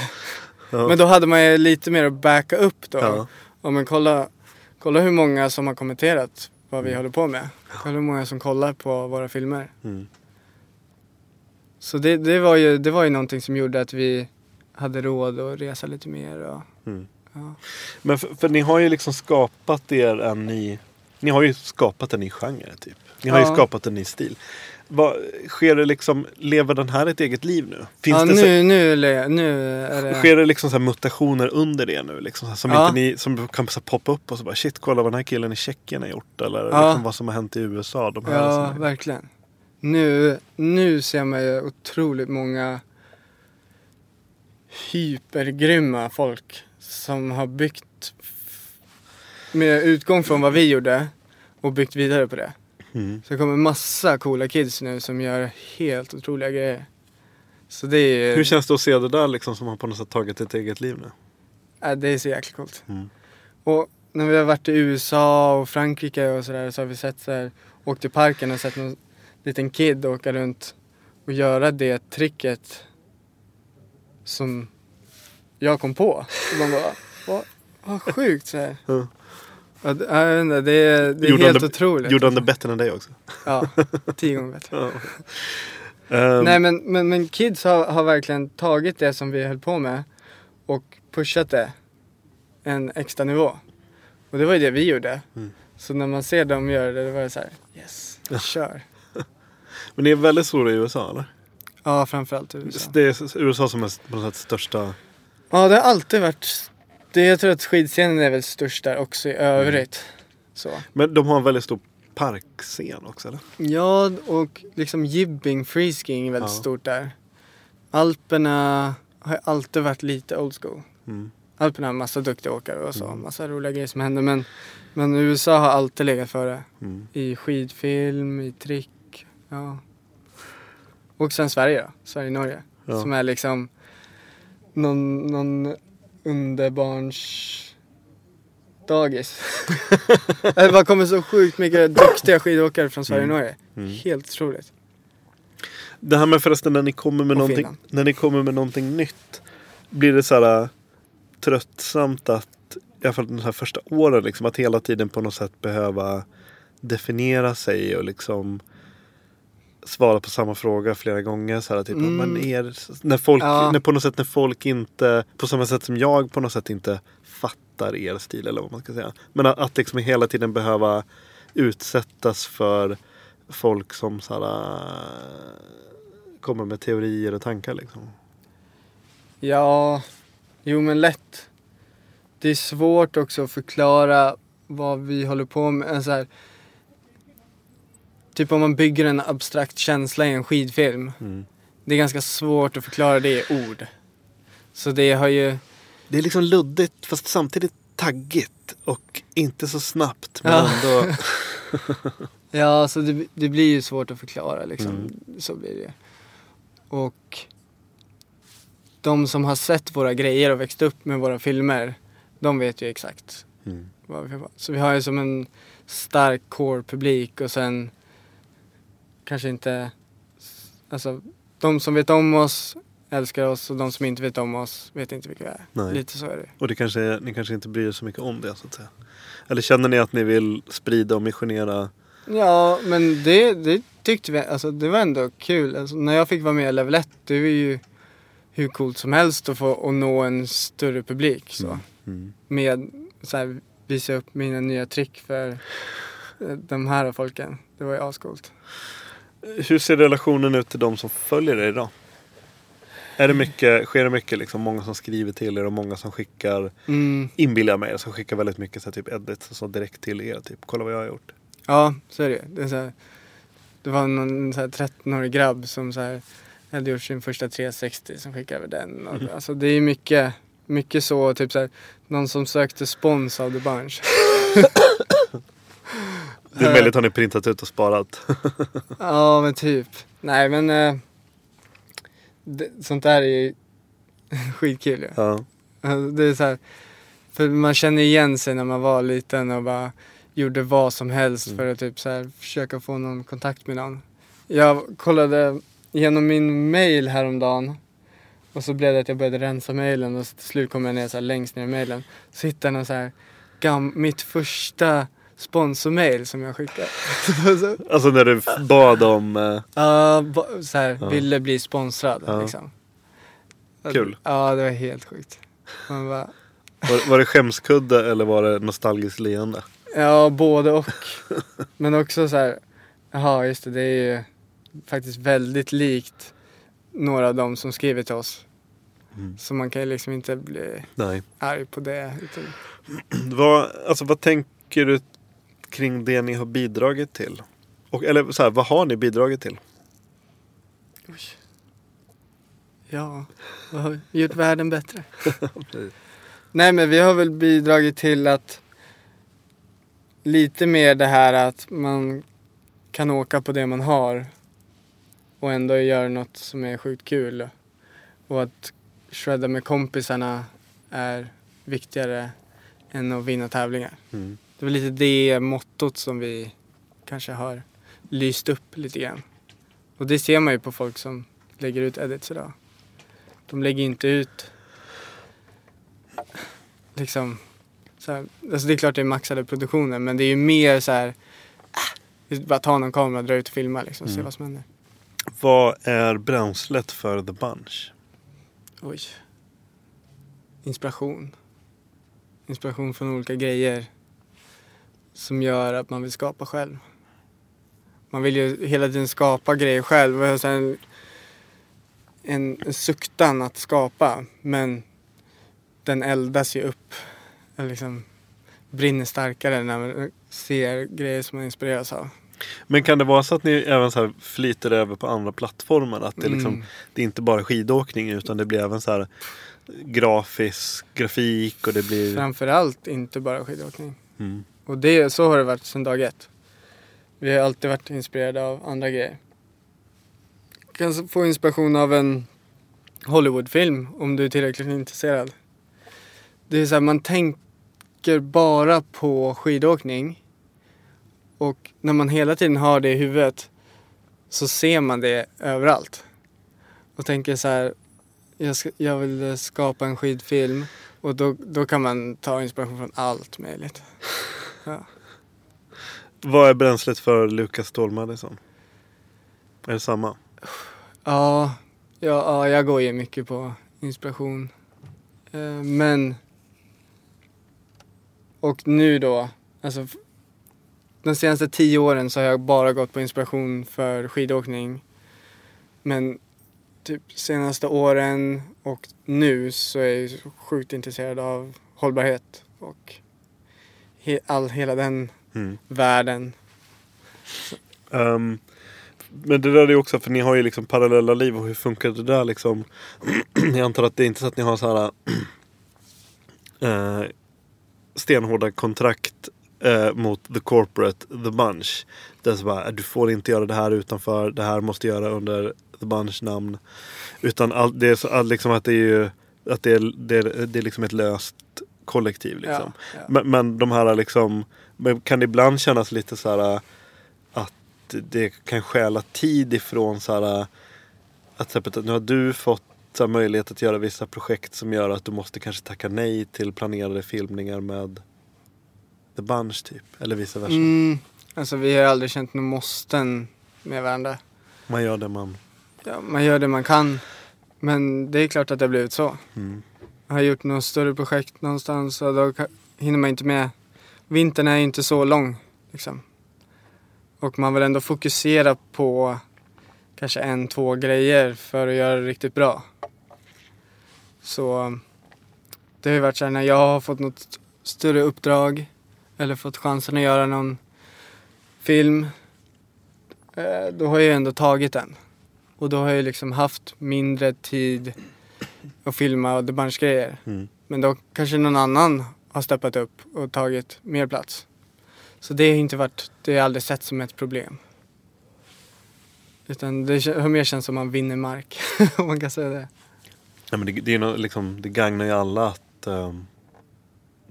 Men då hade man ju lite mer att backa upp då. Ja. Ja, men kolla, kolla hur många som har kommenterat vad vi håller på med. Kolla hur många som kollar på våra filmer. Mm. Så det, det, var ju, det var ju någonting som gjorde att vi hade råd att resa lite mer. Och, Mm. ja. Men för, för ni har ju liksom skapat er en ny Ni har ju skapat en ny genre typ. Ni har ju Ja. skapat en ny stil. Vad, sker det liksom, lever den här ett eget liv nu? Finns ja, det så, nu, nu, nu är det... Sker det liksom så här mutationer under det nu? Liksom, här, som, Ja. inte ni, som kan så här poppa upp och så bara shit kolla vad den här killen i Tjeckien har gjort. Eller Ja. liksom vad som har hänt i USA. De här Ja, som är, verkligen. Nu, nu ser man ju otroligt många hypergrymma folk som har byggt med utgång från vad vi gjorde och byggt vidare på det. Mm. Så det kommer massa coola kids nu som gör helt otroliga grejer. Så det är, Hur känns det att se det där liksom som har på något sätt tagit ett eget liv nu? ja, det är så jäkla coolt. Mm. Och när vi har varit i USA och Frankrike och sådär så har vi sett så här, åkt till parken och sett någon liten kid åka runt och göra det tricket som jag kom på. Och man bara, vad, vad sjukt så här. Ja. Ja, det, är, det är Gjorde helt det- otroligt. Gjorde han det bättre än dig också? Ja, <laughs> tio gånger bättre. Ja. Ehm, Nej men, men, men kids har, har verkligen tagit det som vi höll på med och pushat det en extra nivå. Och det var ju det vi gjorde. Mm. Så när man ser dem göra det, då var det så här, yes, vi <laughs> kör. Men det är väldigt stora i USA eller? Ja, framförallt i USA. Det är USA som är på något sätt största... Ja, det har alltid varit, det, jag tror att skidscenen är väl störst där också i övrigt. Så. Men de har en väldigt stor parkscen också eller? Ja, och liksom jibbing, freeskiing är väldigt Ja. stort där. Alperna har alltid varit lite old school. Mm. Alperna har massa duktiga åkare och så, massa roliga grejer som händer. Men, men USA har alltid legat före. Mm. I skidfilm, i trick, ja. Och sen Sverige då, Sverige-Norge. Ja. Som är liksom någon, någon underbarns dagis. <laughs> det bara kommer så sjukt mycket duktiga skidåkare från Sverige-Norge. Mm. Helt otroligt. Det här med förresten när ni kommer med, Och någonting, Finland. när ni kommer med någonting nytt. Blir det så här äh, tröttsamt att, i alla fall den här första åren, liksom, att hela tiden på något sätt behöva definiera sig och liksom svara på samma fråga flera gånger. Så här, typ, Mm. men er, när folk, Ja. när på något sätt när folk inte, på samma sätt som jag på något sätt inte fattar er stil eller vad man ska säga. Men att, att liksom hela tiden behöva utsättas för folk som så här, kommer med teorier och tankar liksom. Ja, jo men lätt. Det är svårt också att förklara vad vi håller på med. Alltså här, typ om man bygger en abstrakt känsla i en skidfilm. Mm. Det är ganska svårt att förklara det i ord. Så det har ju, Det är liksom luddigt fast samtidigt taggigt och inte så snabbt. Men Ja. ändå... <laughs> ja så det, det blir ju svårt att förklara liksom. Mm. Så blir det Och de som har sett våra grejer och växt upp med våra filmer, de vet ju exakt Mm. vad vi. Så vi har ju som en stark core-publik och sen kanske inte, alltså de som vet om oss älskar oss och de som inte vet om oss vet inte vilka vi är. Nej. Lite så är det. Och det kanske, ni kanske inte bryr er så mycket om det så att säga. Eller känner ni att ni vill sprida och missionera? Ja, men det, det tyckte vi, alltså det var ändå kul. Alltså, när jag fick vara med i Level 1, det var ju hur coolt som helst att få att nå en större publik. Så. Mm. Med så här, visa upp mina nya trick för eh, de här folken. Det var ju ascoolt. Hur ser relationen ut till de som följer er idag? Är det mycket, sker det mycket liksom, många som skriver till er och många som skickar, Mm. inbillar mig, som skickar väldigt mycket så här, typ edits och så direkt till er. Typ, kolla vad jag har gjort. Ja, så är det det. Är så här, det var någon så här 13-årig grabb som så här, hade gjort sin första 360 som skickade över den. Och, Alltså det är mycket, mycket så, typ så här, någon som sökte spons av The Bunch. Det är möjligt har ni printat ut och sparat. <laughs> ja men typ. Nej men eh, det, sånt där är ju <laughs> skitkul ju. ja. Alltså, Det är så här, för man känner igen sig när man var liten och bara gjorde vad som helst för att typ så här, försöka få någon kontakt med någon. Jag kollade igenom min mail häromdagen och så blev det att jag började rensa mailen och till slut kom jag ner så längst ner i mailen. Så hittade jag någon så här, mitt första sponsormail som jag skickade. så, <laughs> Alltså när du bad om... eh, Ja, ba- så här, Ja. ville bli sponsrad Ja. liksom. Kul. Ja, det var helt sjukt. Man bara, Var, var det skämskudde eller var det nostalgiskt leende? Ja, både och. Men också så här, jaha just det, det är ju faktiskt väldigt likt några av dem som skriver till oss. Mm. Så man kan ju liksom inte bli Nej. arg på det. Utan, Vad, alltså, vad tänker du kring det ni har bidragit till? Och, eller så här, vad har ni bidragit till? ja, vad har vi gjort världen bättre? <laughs> Nej men vi har väl bidragit till att lite mer det här att man kan åka på det man har och ändå göra något som är sjukt kul. Och att shredda med kompisarna är viktigare än att vinna tävlingar. Mm. Det var lite det mottot som vi kanske har lyst upp lite grann. Och det ser man ju på folk som lägger ut edits idag. De lägger inte ut liksom så här, alltså det är klart det är maxade produktioner men det är ju mer så här vi bara ta någon kamera, dra ut och filma liksom och se Mm. vad som händer. Vad är bränslet för The Bunch? Oj. Inspiration. Inspiration från olika grejer som gör att man vill skapa själv. Man vill ju hela tiden skapa grejer själv och här en, en, suktan att skapa men den eldas ju upp. Liksom brinner starkare när man ser grejer som man inspireras av. Men kan det vara så att ni även så här flyter över på andra plattformar? Att det, liksom, Mm. det är inte bara skidåkning utan det blir även så här grafisk grafik och det blir... Framförallt inte bara skidåkning. Mm. Och det, så har det varit sedan dag ett. Vi har alltid varit inspirerade av andra grejer. Du Kan få inspiration av en Hollywoodfilm om du är tillräckligt intresserad. Det är så här, man tänker bara på skidåkning och när man hela tiden har det i huvudet så ser man det överallt. Och tänker så här, jag, ska, jag vill skapa en skidfilm och då, då kan man ta inspiration från allt möjligt. Ja. Vad är bränslet för Lukas Ståhl Madison? Är det samma? Ja, ja, ja, jag går ju mycket på inspiration. Eh, men... Och nu då, alltså de senaste tio åren så har jag bara gått på inspiration för skidåkning. Men typ senaste åren och nu så är jag sjukt intresserad av hållbarhet och he, all, hela den Mm. världen. Ehm, men det där är ju också, för ni har ju liksom parallella liv och hur funkar det där liksom? <clears throat> jag antar att det är inte så att ni har så här <clears throat> eh, stenhårda kontrakt eh, mot the corporate, the bunch. Det är så bara, du får inte göra det här utanför, det här måste göra under the bunch namn. Utan all, det är så, all, liksom att det är ju, att det är, det är, det är liksom ett löst kollektiv liksom. Ja, ja. Men, men de här liksom, men kan det ibland kännas lite så här att det kan stjäla tid ifrån så här att till exempel, nu har du fått så här, möjlighet att göra vissa projekt som gör att du måste kanske tacka nej till planerade filmningar med The Bunch typ. Eller vice versa. Mm, alltså vi har aldrig känt några måsten med varandra. Man gör det man... Ja, man gör det man kan. Men det är klart att det har blivit så. Mm. Har gjort något större projekt någonstans och då hinner man inte med. Vintern är inte så lång liksom. Och man vill ändå fokusera på kanske en, två grejer för att göra det riktigt bra. Så det har ju varit så här när jag har fått något större uppdrag eller fått chansen att göra någon film. Eh, då har jag ändå tagit den. Och då har jag liksom haft mindre tid att filma och grejer. Mm. Men då kanske någon annan har steppat upp och tagit mer plats. Så det har inte varit, det har aldrig sett som ett problem. Utan det har mer känts som man vinner mark, <laughs> om man kan säga det. Ja, men det, det, är nog liksom, det gagnar ju alla att ehm,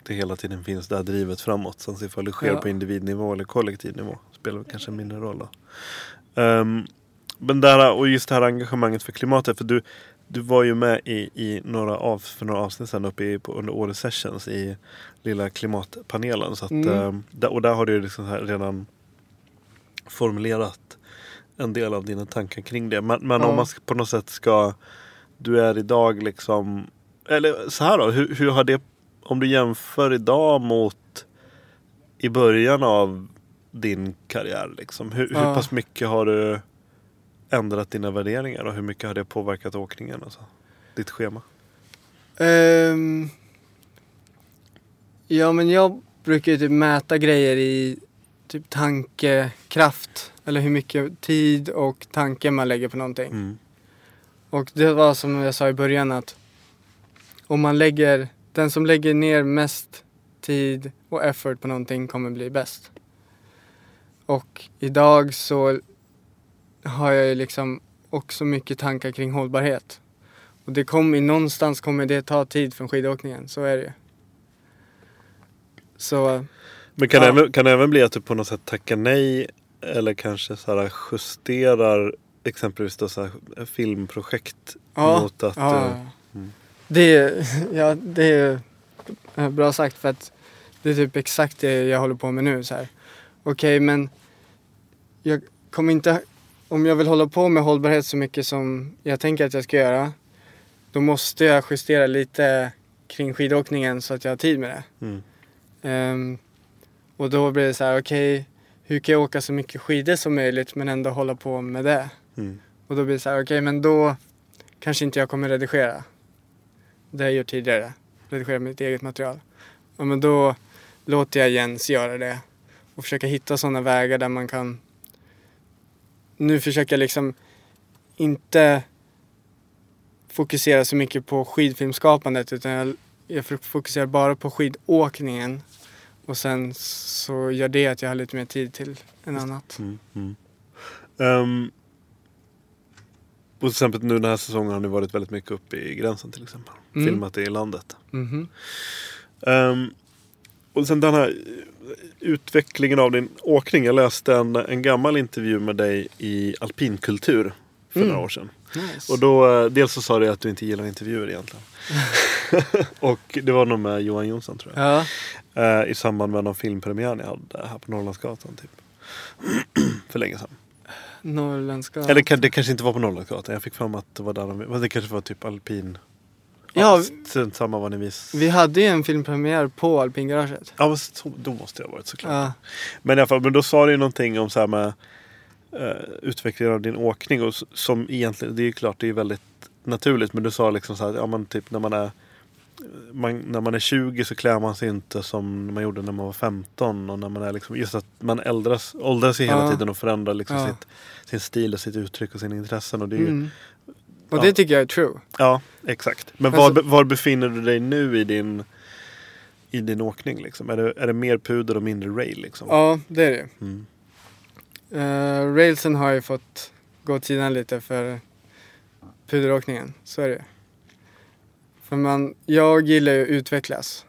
det hela tiden finns det här drivet framåt. Sen så ifall det sker Ja. på individnivå eller kollektivnivå spelar kanske mindre roll. Ehm, men där, och just det här engagemanget för klimatet. För du, du var ju med i, i några av, för några avsnitt sedan uppe i, på, under Åre Sessions i lilla klimatpanelen. Så att, Mm. ehm, där, och där har du liksom redan formulerat en del av dina tankar kring det. Men, men Ja. om man på något sätt ska du är idag liksom Eller så här då, hur, hur har det Om du jämför idag mot I början av din karriär liksom. Hur, hur Ja. pass mycket har du ändrat dina värderingar och hur mycket har det påverkat åkningen? Alltså, ditt schema? Ehm, ja, men jag brukar ju typ mäta grejer i typ tankekraft. Eller hur mycket tid och tanke man lägger på någonting. Mm. Och det var som jag sa i början att om man lägger den som lägger ner mest tid och effort på någonting kommer bli bäst. Och idag så har jag ju liksom också mycket tankar kring hållbarhet. Och det kommer, någonstans kommer det ta tid från skidåkningen, så är det ju. Så Men kan, Ja. även, kan det även bli att du på något sätt tackar nej eller kanske så här justerar exempelvis då så filmprojekt ja, mot att... ja, ja. det, är, <laughs> ja, det är bra sagt för att det är typ exakt det jag håller på med nu. så här. Okej, men jag kommer inte... Om jag vill hålla på med hållbarhet så mycket som jag tänker att jag ska göra då måste jag justera lite kring skidåkningen så att jag har tid med det. Mm. Ehm, och då blir det så här, okej, hur kan jag åka så mycket skidor som möjligt men ändå hålla på med det? Mm. Och då blir det så här, okej, men då kanske inte jag kommer redigera. Det jag gjort tidigare, redigera mitt eget material. Ja, men då låter jag Jens göra det och försöka hitta sådana vägar där man kan... Nu försöker jag liksom inte fokusera så mycket på skidfilmskapandet utan jag, jag fokuserar bara på skidåkningen och sen så gör det att jag har lite mer tid till en annat. Mm. Mm. Ehm, och till exempel nu den här säsongen har ni varit väldigt mycket uppe i gränsen till exempel. Mm. Filmat i landet. Mhm. Ehm, och sen den här utvecklingen av din åkning. Jag läste en, en gammal intervju med dig i alpinkultur för Mm. några år sedan. Nice. Och då, eh, dels så sa du att du inte gillar intervjuer egentligen. <laughs> och det var nog med Johan Jonsson tror jag. Ja, Eh, I samband med någon filmpremiär ni hade här på Norrlandsgatan typ. <clears throat> för länge sedan. norrländska. Eller det kanske inte var på Norrlandsgatan. Jag fick för mig att det var där de... Det kanske var typ alpin... Ja, strunt samma vad ni vis. vi hade ju en filmpremiär på alpingaraget. Ja, så, då måste det ha varit såklart. Ja, Men i alla fall, men då sa du ju någonting om så här med eh, utvecklingen av din åkning. Och som egentligen, det är ju klart, det är ju väldigt naturligt. Men du sa liksom så här, ja men typ när man är man, när man är 20 så klär man sig inte som man gjorde när man var 15. Och när man är liksom, just att man äldras, åldras ju hela Ja. tiden och förändrar liksom Ja. sitt, sin stil och sitt uttryck och sina intressen. Och det är ju, mm. Och Ja. det tycker jag är true. Ja, exakt. Men Alltså- var, var befinner du dig nu i din, i din åkning? Liksom? Är, det, är det mer puder och mindre rail? Liksom? Ja, det är det Mm. uh, Railsen har ju fått gå åt sidan lite för puderåkningen. Så är det För man, jag gillar ju att utvecklas.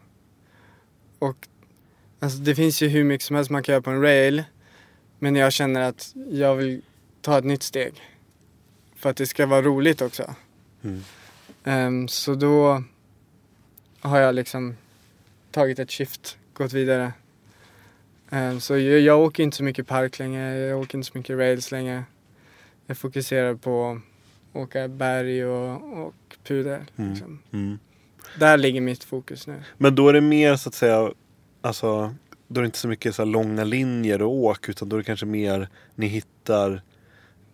Och alltså, det finns ju hur mycket som helst man kan göra på en rail. Men jag känner att jag vill ta ett nytt steg. För att det ska vara roligt också. Mm. Ehm, så då har jag liksom tagit ett shift, gått vidare. Ehm, så jag, jag åker inte så mycket park längre, jag åker inte så mycket rails längre. Jag fokuserar på att åka berg och, och puder. Mm. Liksom. Mm. Där ligger mitt fokus nu. Men då är det mer så att säga, alltså, då är det inte så mycket så långa linjer och åk utan då är det kanske mer ni hittar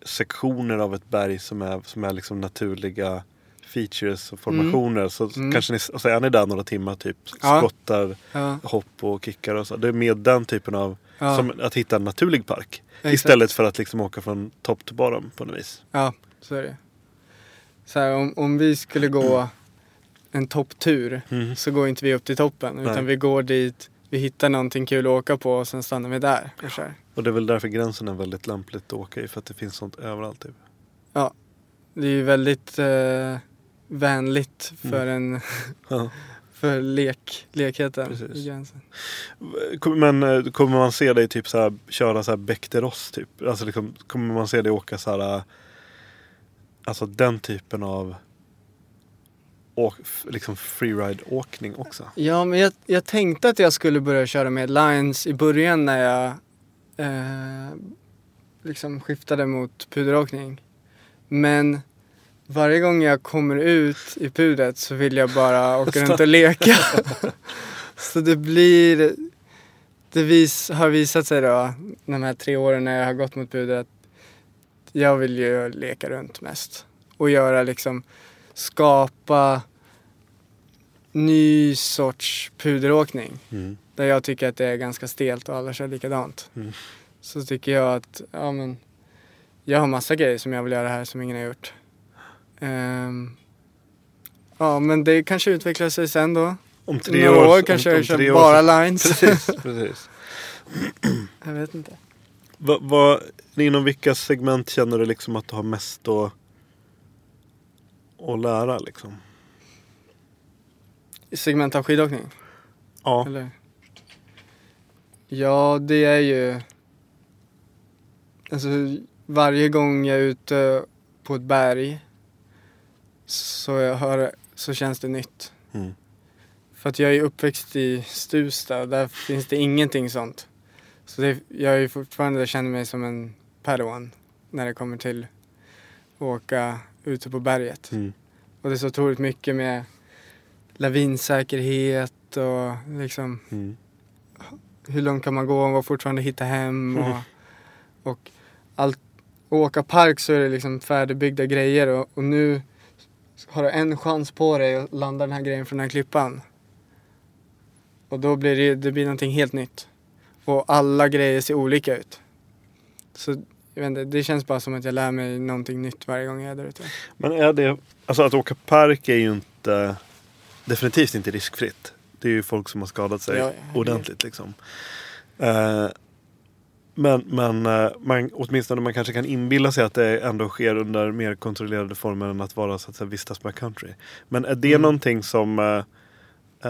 sektioner av ett berg som är, som är liksom naturliga features och formationer. Så Mm. kanske ni, och så är ni där några timmar typ, Ja. skottar, Ja, hopp och kickar och så. Det är mer den typen av, ja, som att hitta en naturlig park. exakt. Istället för att liksom åka från topp till bottom på något vis. Ja, så är det. Så här, om, om vi skulle gå en topptur Mm. så går inte vi upp till toppen utan Nej. vi går dit, vi hittar någonting kul att åka på och sen stannar vi där och kör. Och det är väl därför gränsen är väldigt lämpligt att åka i. För att det finns sånt överallt. Typ. Det är ju väldigt eh, vänligt för, en, <laughs> Ja. för lek, lekheten Precis. i gränsen. Men eh, kommer man se dig typ så här, köra så här Bec de Ross typ? Alltså liksom, kommer man se dig åka så här, eh, alltså den typen av åk, liksom freeride-åkning också? Ja, men jag, jag tänkte att jag skulle börja köra med lines i början när jag eh, liksom skiftade mot puderåkning. Men varje gång jag kommer ut i pudret så vill jag bara <laughs> åka runt och leka. <laughs> så det blir... Det vis, har visat sig då, de här tre åren när jag har gått mot pudret, jag vill ju leka runt mest. Och göra liksom, skapa ny sorts puderåkning. Mm. Där jag tycker att det är ganska stelt och alla kör likadant. Mm. Så tycker jag att, ja men, jag har massa grejer som jag vill göra här som ingen har gjort. Ehm, ja men det kanske utvecklar sig sen då. Om tre Några år år, kanske om, jag om kör tre bara lines. <laughs> Precis, precis. <clears throat> jag vet inte. Vad, vad, inom vilka segment känner du liksom att du har mest att, att lära liksom? Segment av skidåkning? Ja. Eller? Ja, det är ju... Alltså varje gång jag är ute på ett berg så, jag hör, så känns det nytt. Mm. För att jag är uppväxt i Stuvsta, där finns det ingenting sånt. Så det, jag är fortfarande, känner mig som en padawan när det kommer till att åka ute på berget. Mm. Och det är så otroligt mycket med lavinsäkerhet och liksom Mm. Hur långt kan man gå och fortfarande hitta hem och, och allt. Och åka park så är det liksom färdigbyggda grejer och, och nu har du en chans på dig att landa den här grejen från den här klippan. Och då blir det, det blir någonting helt nytt. Och alla grejer ser olika ut. Så jag vet inte, det känns bara som att jag lär mig någonting nytt varje gång jag är där ute. Men är det, alltså att åka park är ju inte, definitivt inte riskfritt. Det är ju folk som har skadat sig Ja, ordentligt liksom. Eh, men men eh, man, åtminstone man kanske kan inbilla sig att det ändå sker under mer kontrollerade former än att vara så att säga vistas backcountry. Men är det Mm. någonting som eh,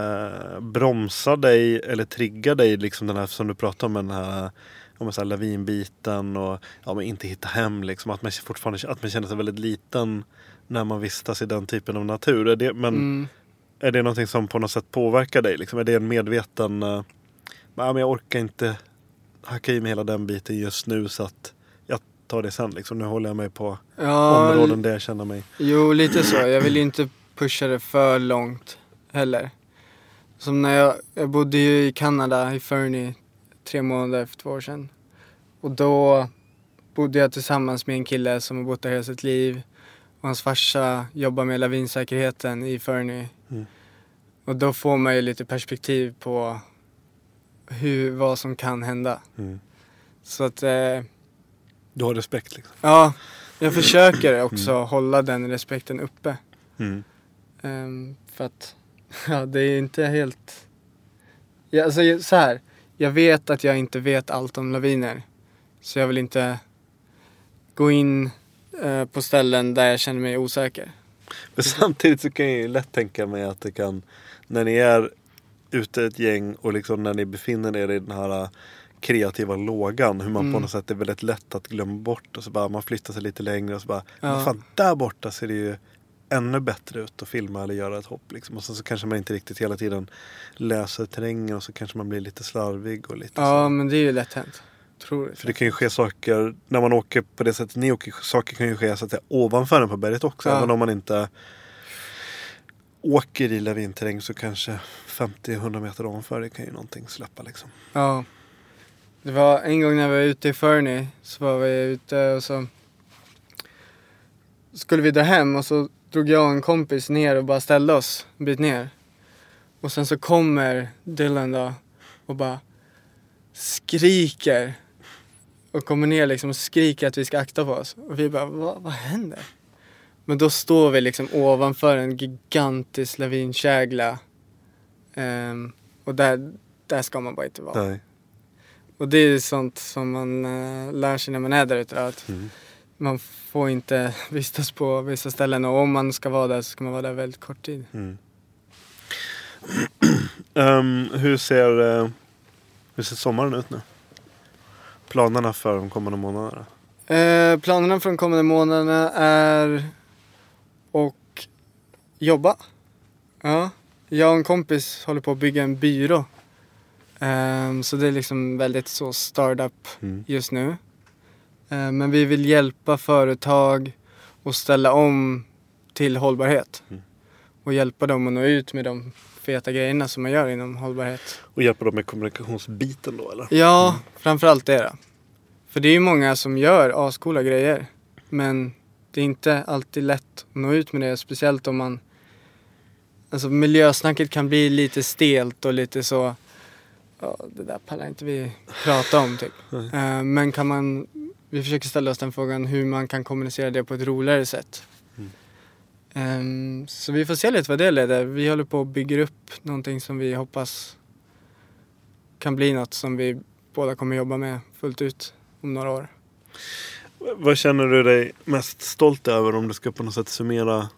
eh, bromsar dig eller triggar dig, liksom den här som du pratar om, den här om man säger, lavinbiten och ja, men inte hitta hem. Liksom, att, man fortfarande, att man känner sig väldigt liten när man vistas i den typen av natur. Det, men Mm. Är det någonting som på något sätt påverkar dig? Liksom? Är det en medveten... Uh, men jag orkar inte hacka i mig hela den biten just nu så att jag tar det sen. Liksom. Nu håller jag mig på Ja, områden där jag känner mig... Jo, lite så. Jag vill ju inte pusha det för långt heller. Som när jag, jag bodde ju i Kanada, i Fernie, tre månader för två år sedan. Och då bodde jag tillsammans med en kille som har bott där hela sitt liv. Och hans farsa jobbar med lavinsäkerheten i Fernie. Mm. Och då får man ju lite perspektiv på hur, vad som kan hända. Mm. Så att, eh, Du har respekt liksom. ja, jag försöker också hålla den respekten uppe. Mm. Ehm, för att, <laughs> ja det är inte helt... Ja, alltså så här. Jag vet att jag inte vet allt om laviner. Så jag vill inte gå in eh, på ställen där jag känner mig osäker. Men samtidigt så kan jag ju lätt tänka mig att det kan, när ni är ute ett gäng och liksom när ni befinner er i den här äh, kreativa lågan. Hur man Mm. på något sätt är väldigt lätt att glömma bort och så bara man flyttar sig lite längre och så bara, Ja. fan där borta ser det ju ännu bättre ut att filma eller göra ett hopp. Liksom. Och sen så kanske man inte riktigt hela tiden läser terrängen och så kanske man blir lite slarvig och lite Ja så. men det är ju lätt hänt. Otroligt. För det kan ju ske saker, när man åker på det sättet ni åker, saker kan ju ske så att säga, ovanför en på berget också. Ja. Även om man inte åker i lavinterräng så kanske 50-100 meter ovanför det kan ju någonting släppa liksom. Ja. Det var en gång när vi var ute i Fernie så var vi ute och så skulle vi dra hem och så drog jag och en kompis ner och bara ställde oss en bit ner. Och sen så kommer Dylan då och bara skriker och kommer ner liksom och skriker att vi ska akta på oss. Och vi bara, vad, vad händer? Men då står vi liksom ovanför en gigantisk lavinkägla. Ehm, och där, där ska man bara inte vara. Nej. Och det är sånt som man eh, lär sig när man är där ute. Att Mm. Man får inte <laughs> vistas på vissa ställen och om man ska vara där så ska man vara där väldigt kort tid. Mm. <clears throat> Ehm, hur, ser, eh, hur ser sommaren ut nu? Planerna för de kommande månaderna? Eh, planerna för de kommande månaderna är och jobba. Ja. Jag och en kompis håller på att bygga en byrå. Ehm, så det är liksom väldigt så startup Mm. just nu. Eh, men vi vill hjälpa företag att ställa om till hållbarhet. Mm. Och hjälpa dem att nå ut med de feta grejerna som man gör inom hållbarhet. Och hjälpa dem med kommunikationsbiten då eller? Ja, framförallt det då. För det är ju många som gör ascoola grejer. Men det är inte alltid lätt att nå ut med det. Speciellt om man... Alltså miljösnacket kan bli lite stelt och lite så... Ja, det där pallar inte vi prata om typ. <laughs> Eh, men kan man... Vi försöker ställa oss den frågan hur man kan kommunicera det på ett roligare sätt. Ehm, så vi får se lite vad det leder. Vi håller på och bygger upp någonting som vi hoppas kan bli något som vi båda kommer jobba med fullt ut om några år. Vad känner du dig mest stolt över om du ska på något sätt summera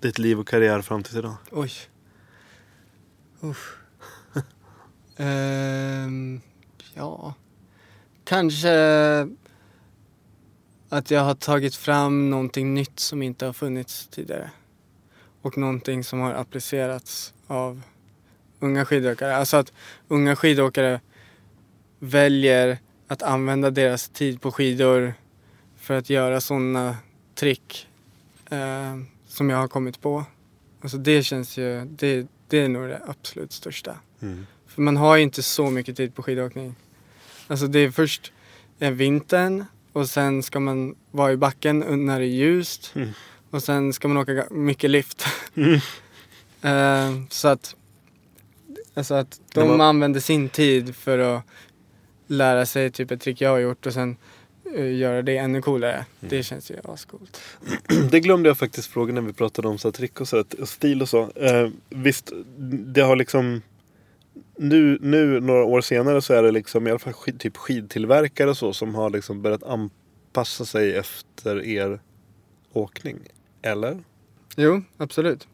ditt liv och karriär fram till idag? Oj. Uff. <laughs> Ehm, ja, kanske att jag har tagit fram någonting nytt som inte har funnits tidigare. Och någonting som har applicerats av unga skidåkare. Alltså att unga skidåkare väljer att använda deras tid på skidor för att göra sådana trick eh, som jag har kommit på. Alltså det känns ju, det, det är nog det absolut största. Mm. För man har ju inte så mycket tid på skidåkning. Alltså det är först en vintern och sen ska man vara i backen när det är ljust. Mm. Och sen ska man åka mycket lift. Mm. <laughs> Eh, så att, alltså att de var- använder sin tid för att lära sig typ ett trick jag har gjort och sen eh, göra det ännu coolare. Mm. Det känns ju ascoolt. <clears throat> Det glömde jag faktiskt fråga när vi pratade om så här, trick och, så, här, stil och så. Eh, visst, det har liksom nu, nu några år senare så är det liksom i alla fall skid, typ skidtillverkare och så som har liksom börjat anpassa sig efter er åkning. Eller? Jo, absolut.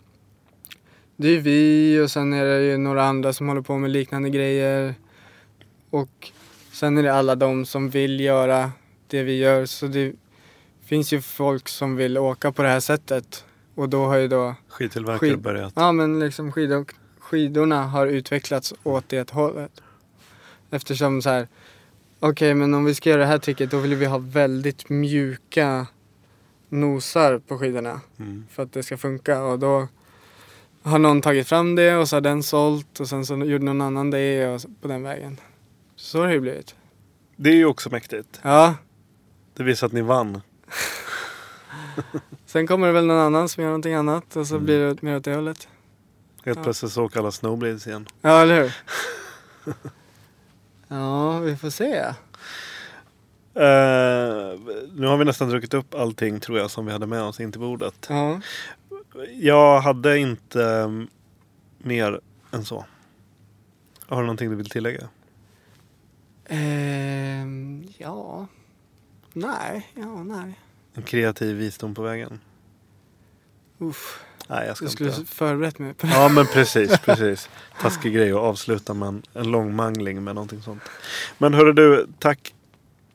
Det är vi och sen är det ju några andra som håller på med liknande grejer. Och sen är det alla de som vill göra det vi gör. Så det finns ju folk som vill åka på det här sättet. Och då har ju då, Skidtillverkare Skid- börjat. ja men liksom skidåk, skidorna har utvecklats åt det hållet. Eftersom så här, okej men om vi ska göra det här tricket då vill vi ha väldigt mjuka nosar på skidorna Mm. för att det ska funka och då har någon tagit fram det och så har den sålt och sen så gjorde någon annan det och på den vägen. Så har det ju blivit. Det är ju också mäktigt. Ja, Det visar att ni vann. <laughs> sen kommer det väl någon annan som gör någonting annat och så Mm. blir det mer åt det hållet. Helt Ja. plötsligt så åker alla snowblades igen. Ja, eller hur? <laughs> ja, vi får se. Eh, nu har vi nästan druckit upp allting tror jag som vi hade med oss in till bordet. Ja. Jag hade inte um, mer än så. Har du någonting du vill tillägga? Ehm, ja. Nej, ja, nej. En kreativ visdom på vägen? Uff, Nej, jag ska jag skulle inte. förberett mig på det. Ja men precis, <laughs> precis. Taskig grej att avsluta med en, en lång mangling med någonting sånt. Men hörru du, tack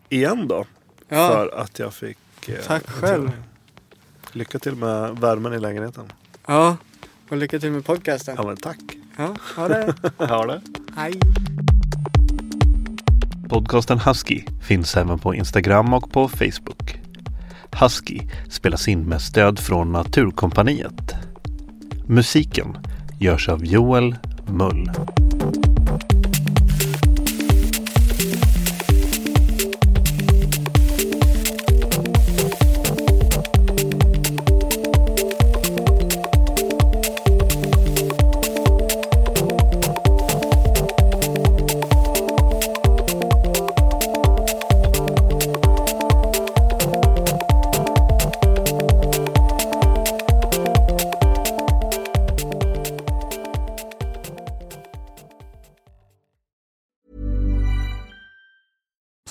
igen då. Ja, För att jag fick... eh, Tack själv. Lycka till med värmen i lägenheten. ja. Och lycka till med podcasten. Ja men tack. Ja, ha det. <laughs> Ha det. Hej. Podcasten Husky finns även på Instagram och på Facebook. Husky spelas in med stöd från Naturkompaniet. Musiken görs av Joel Mull.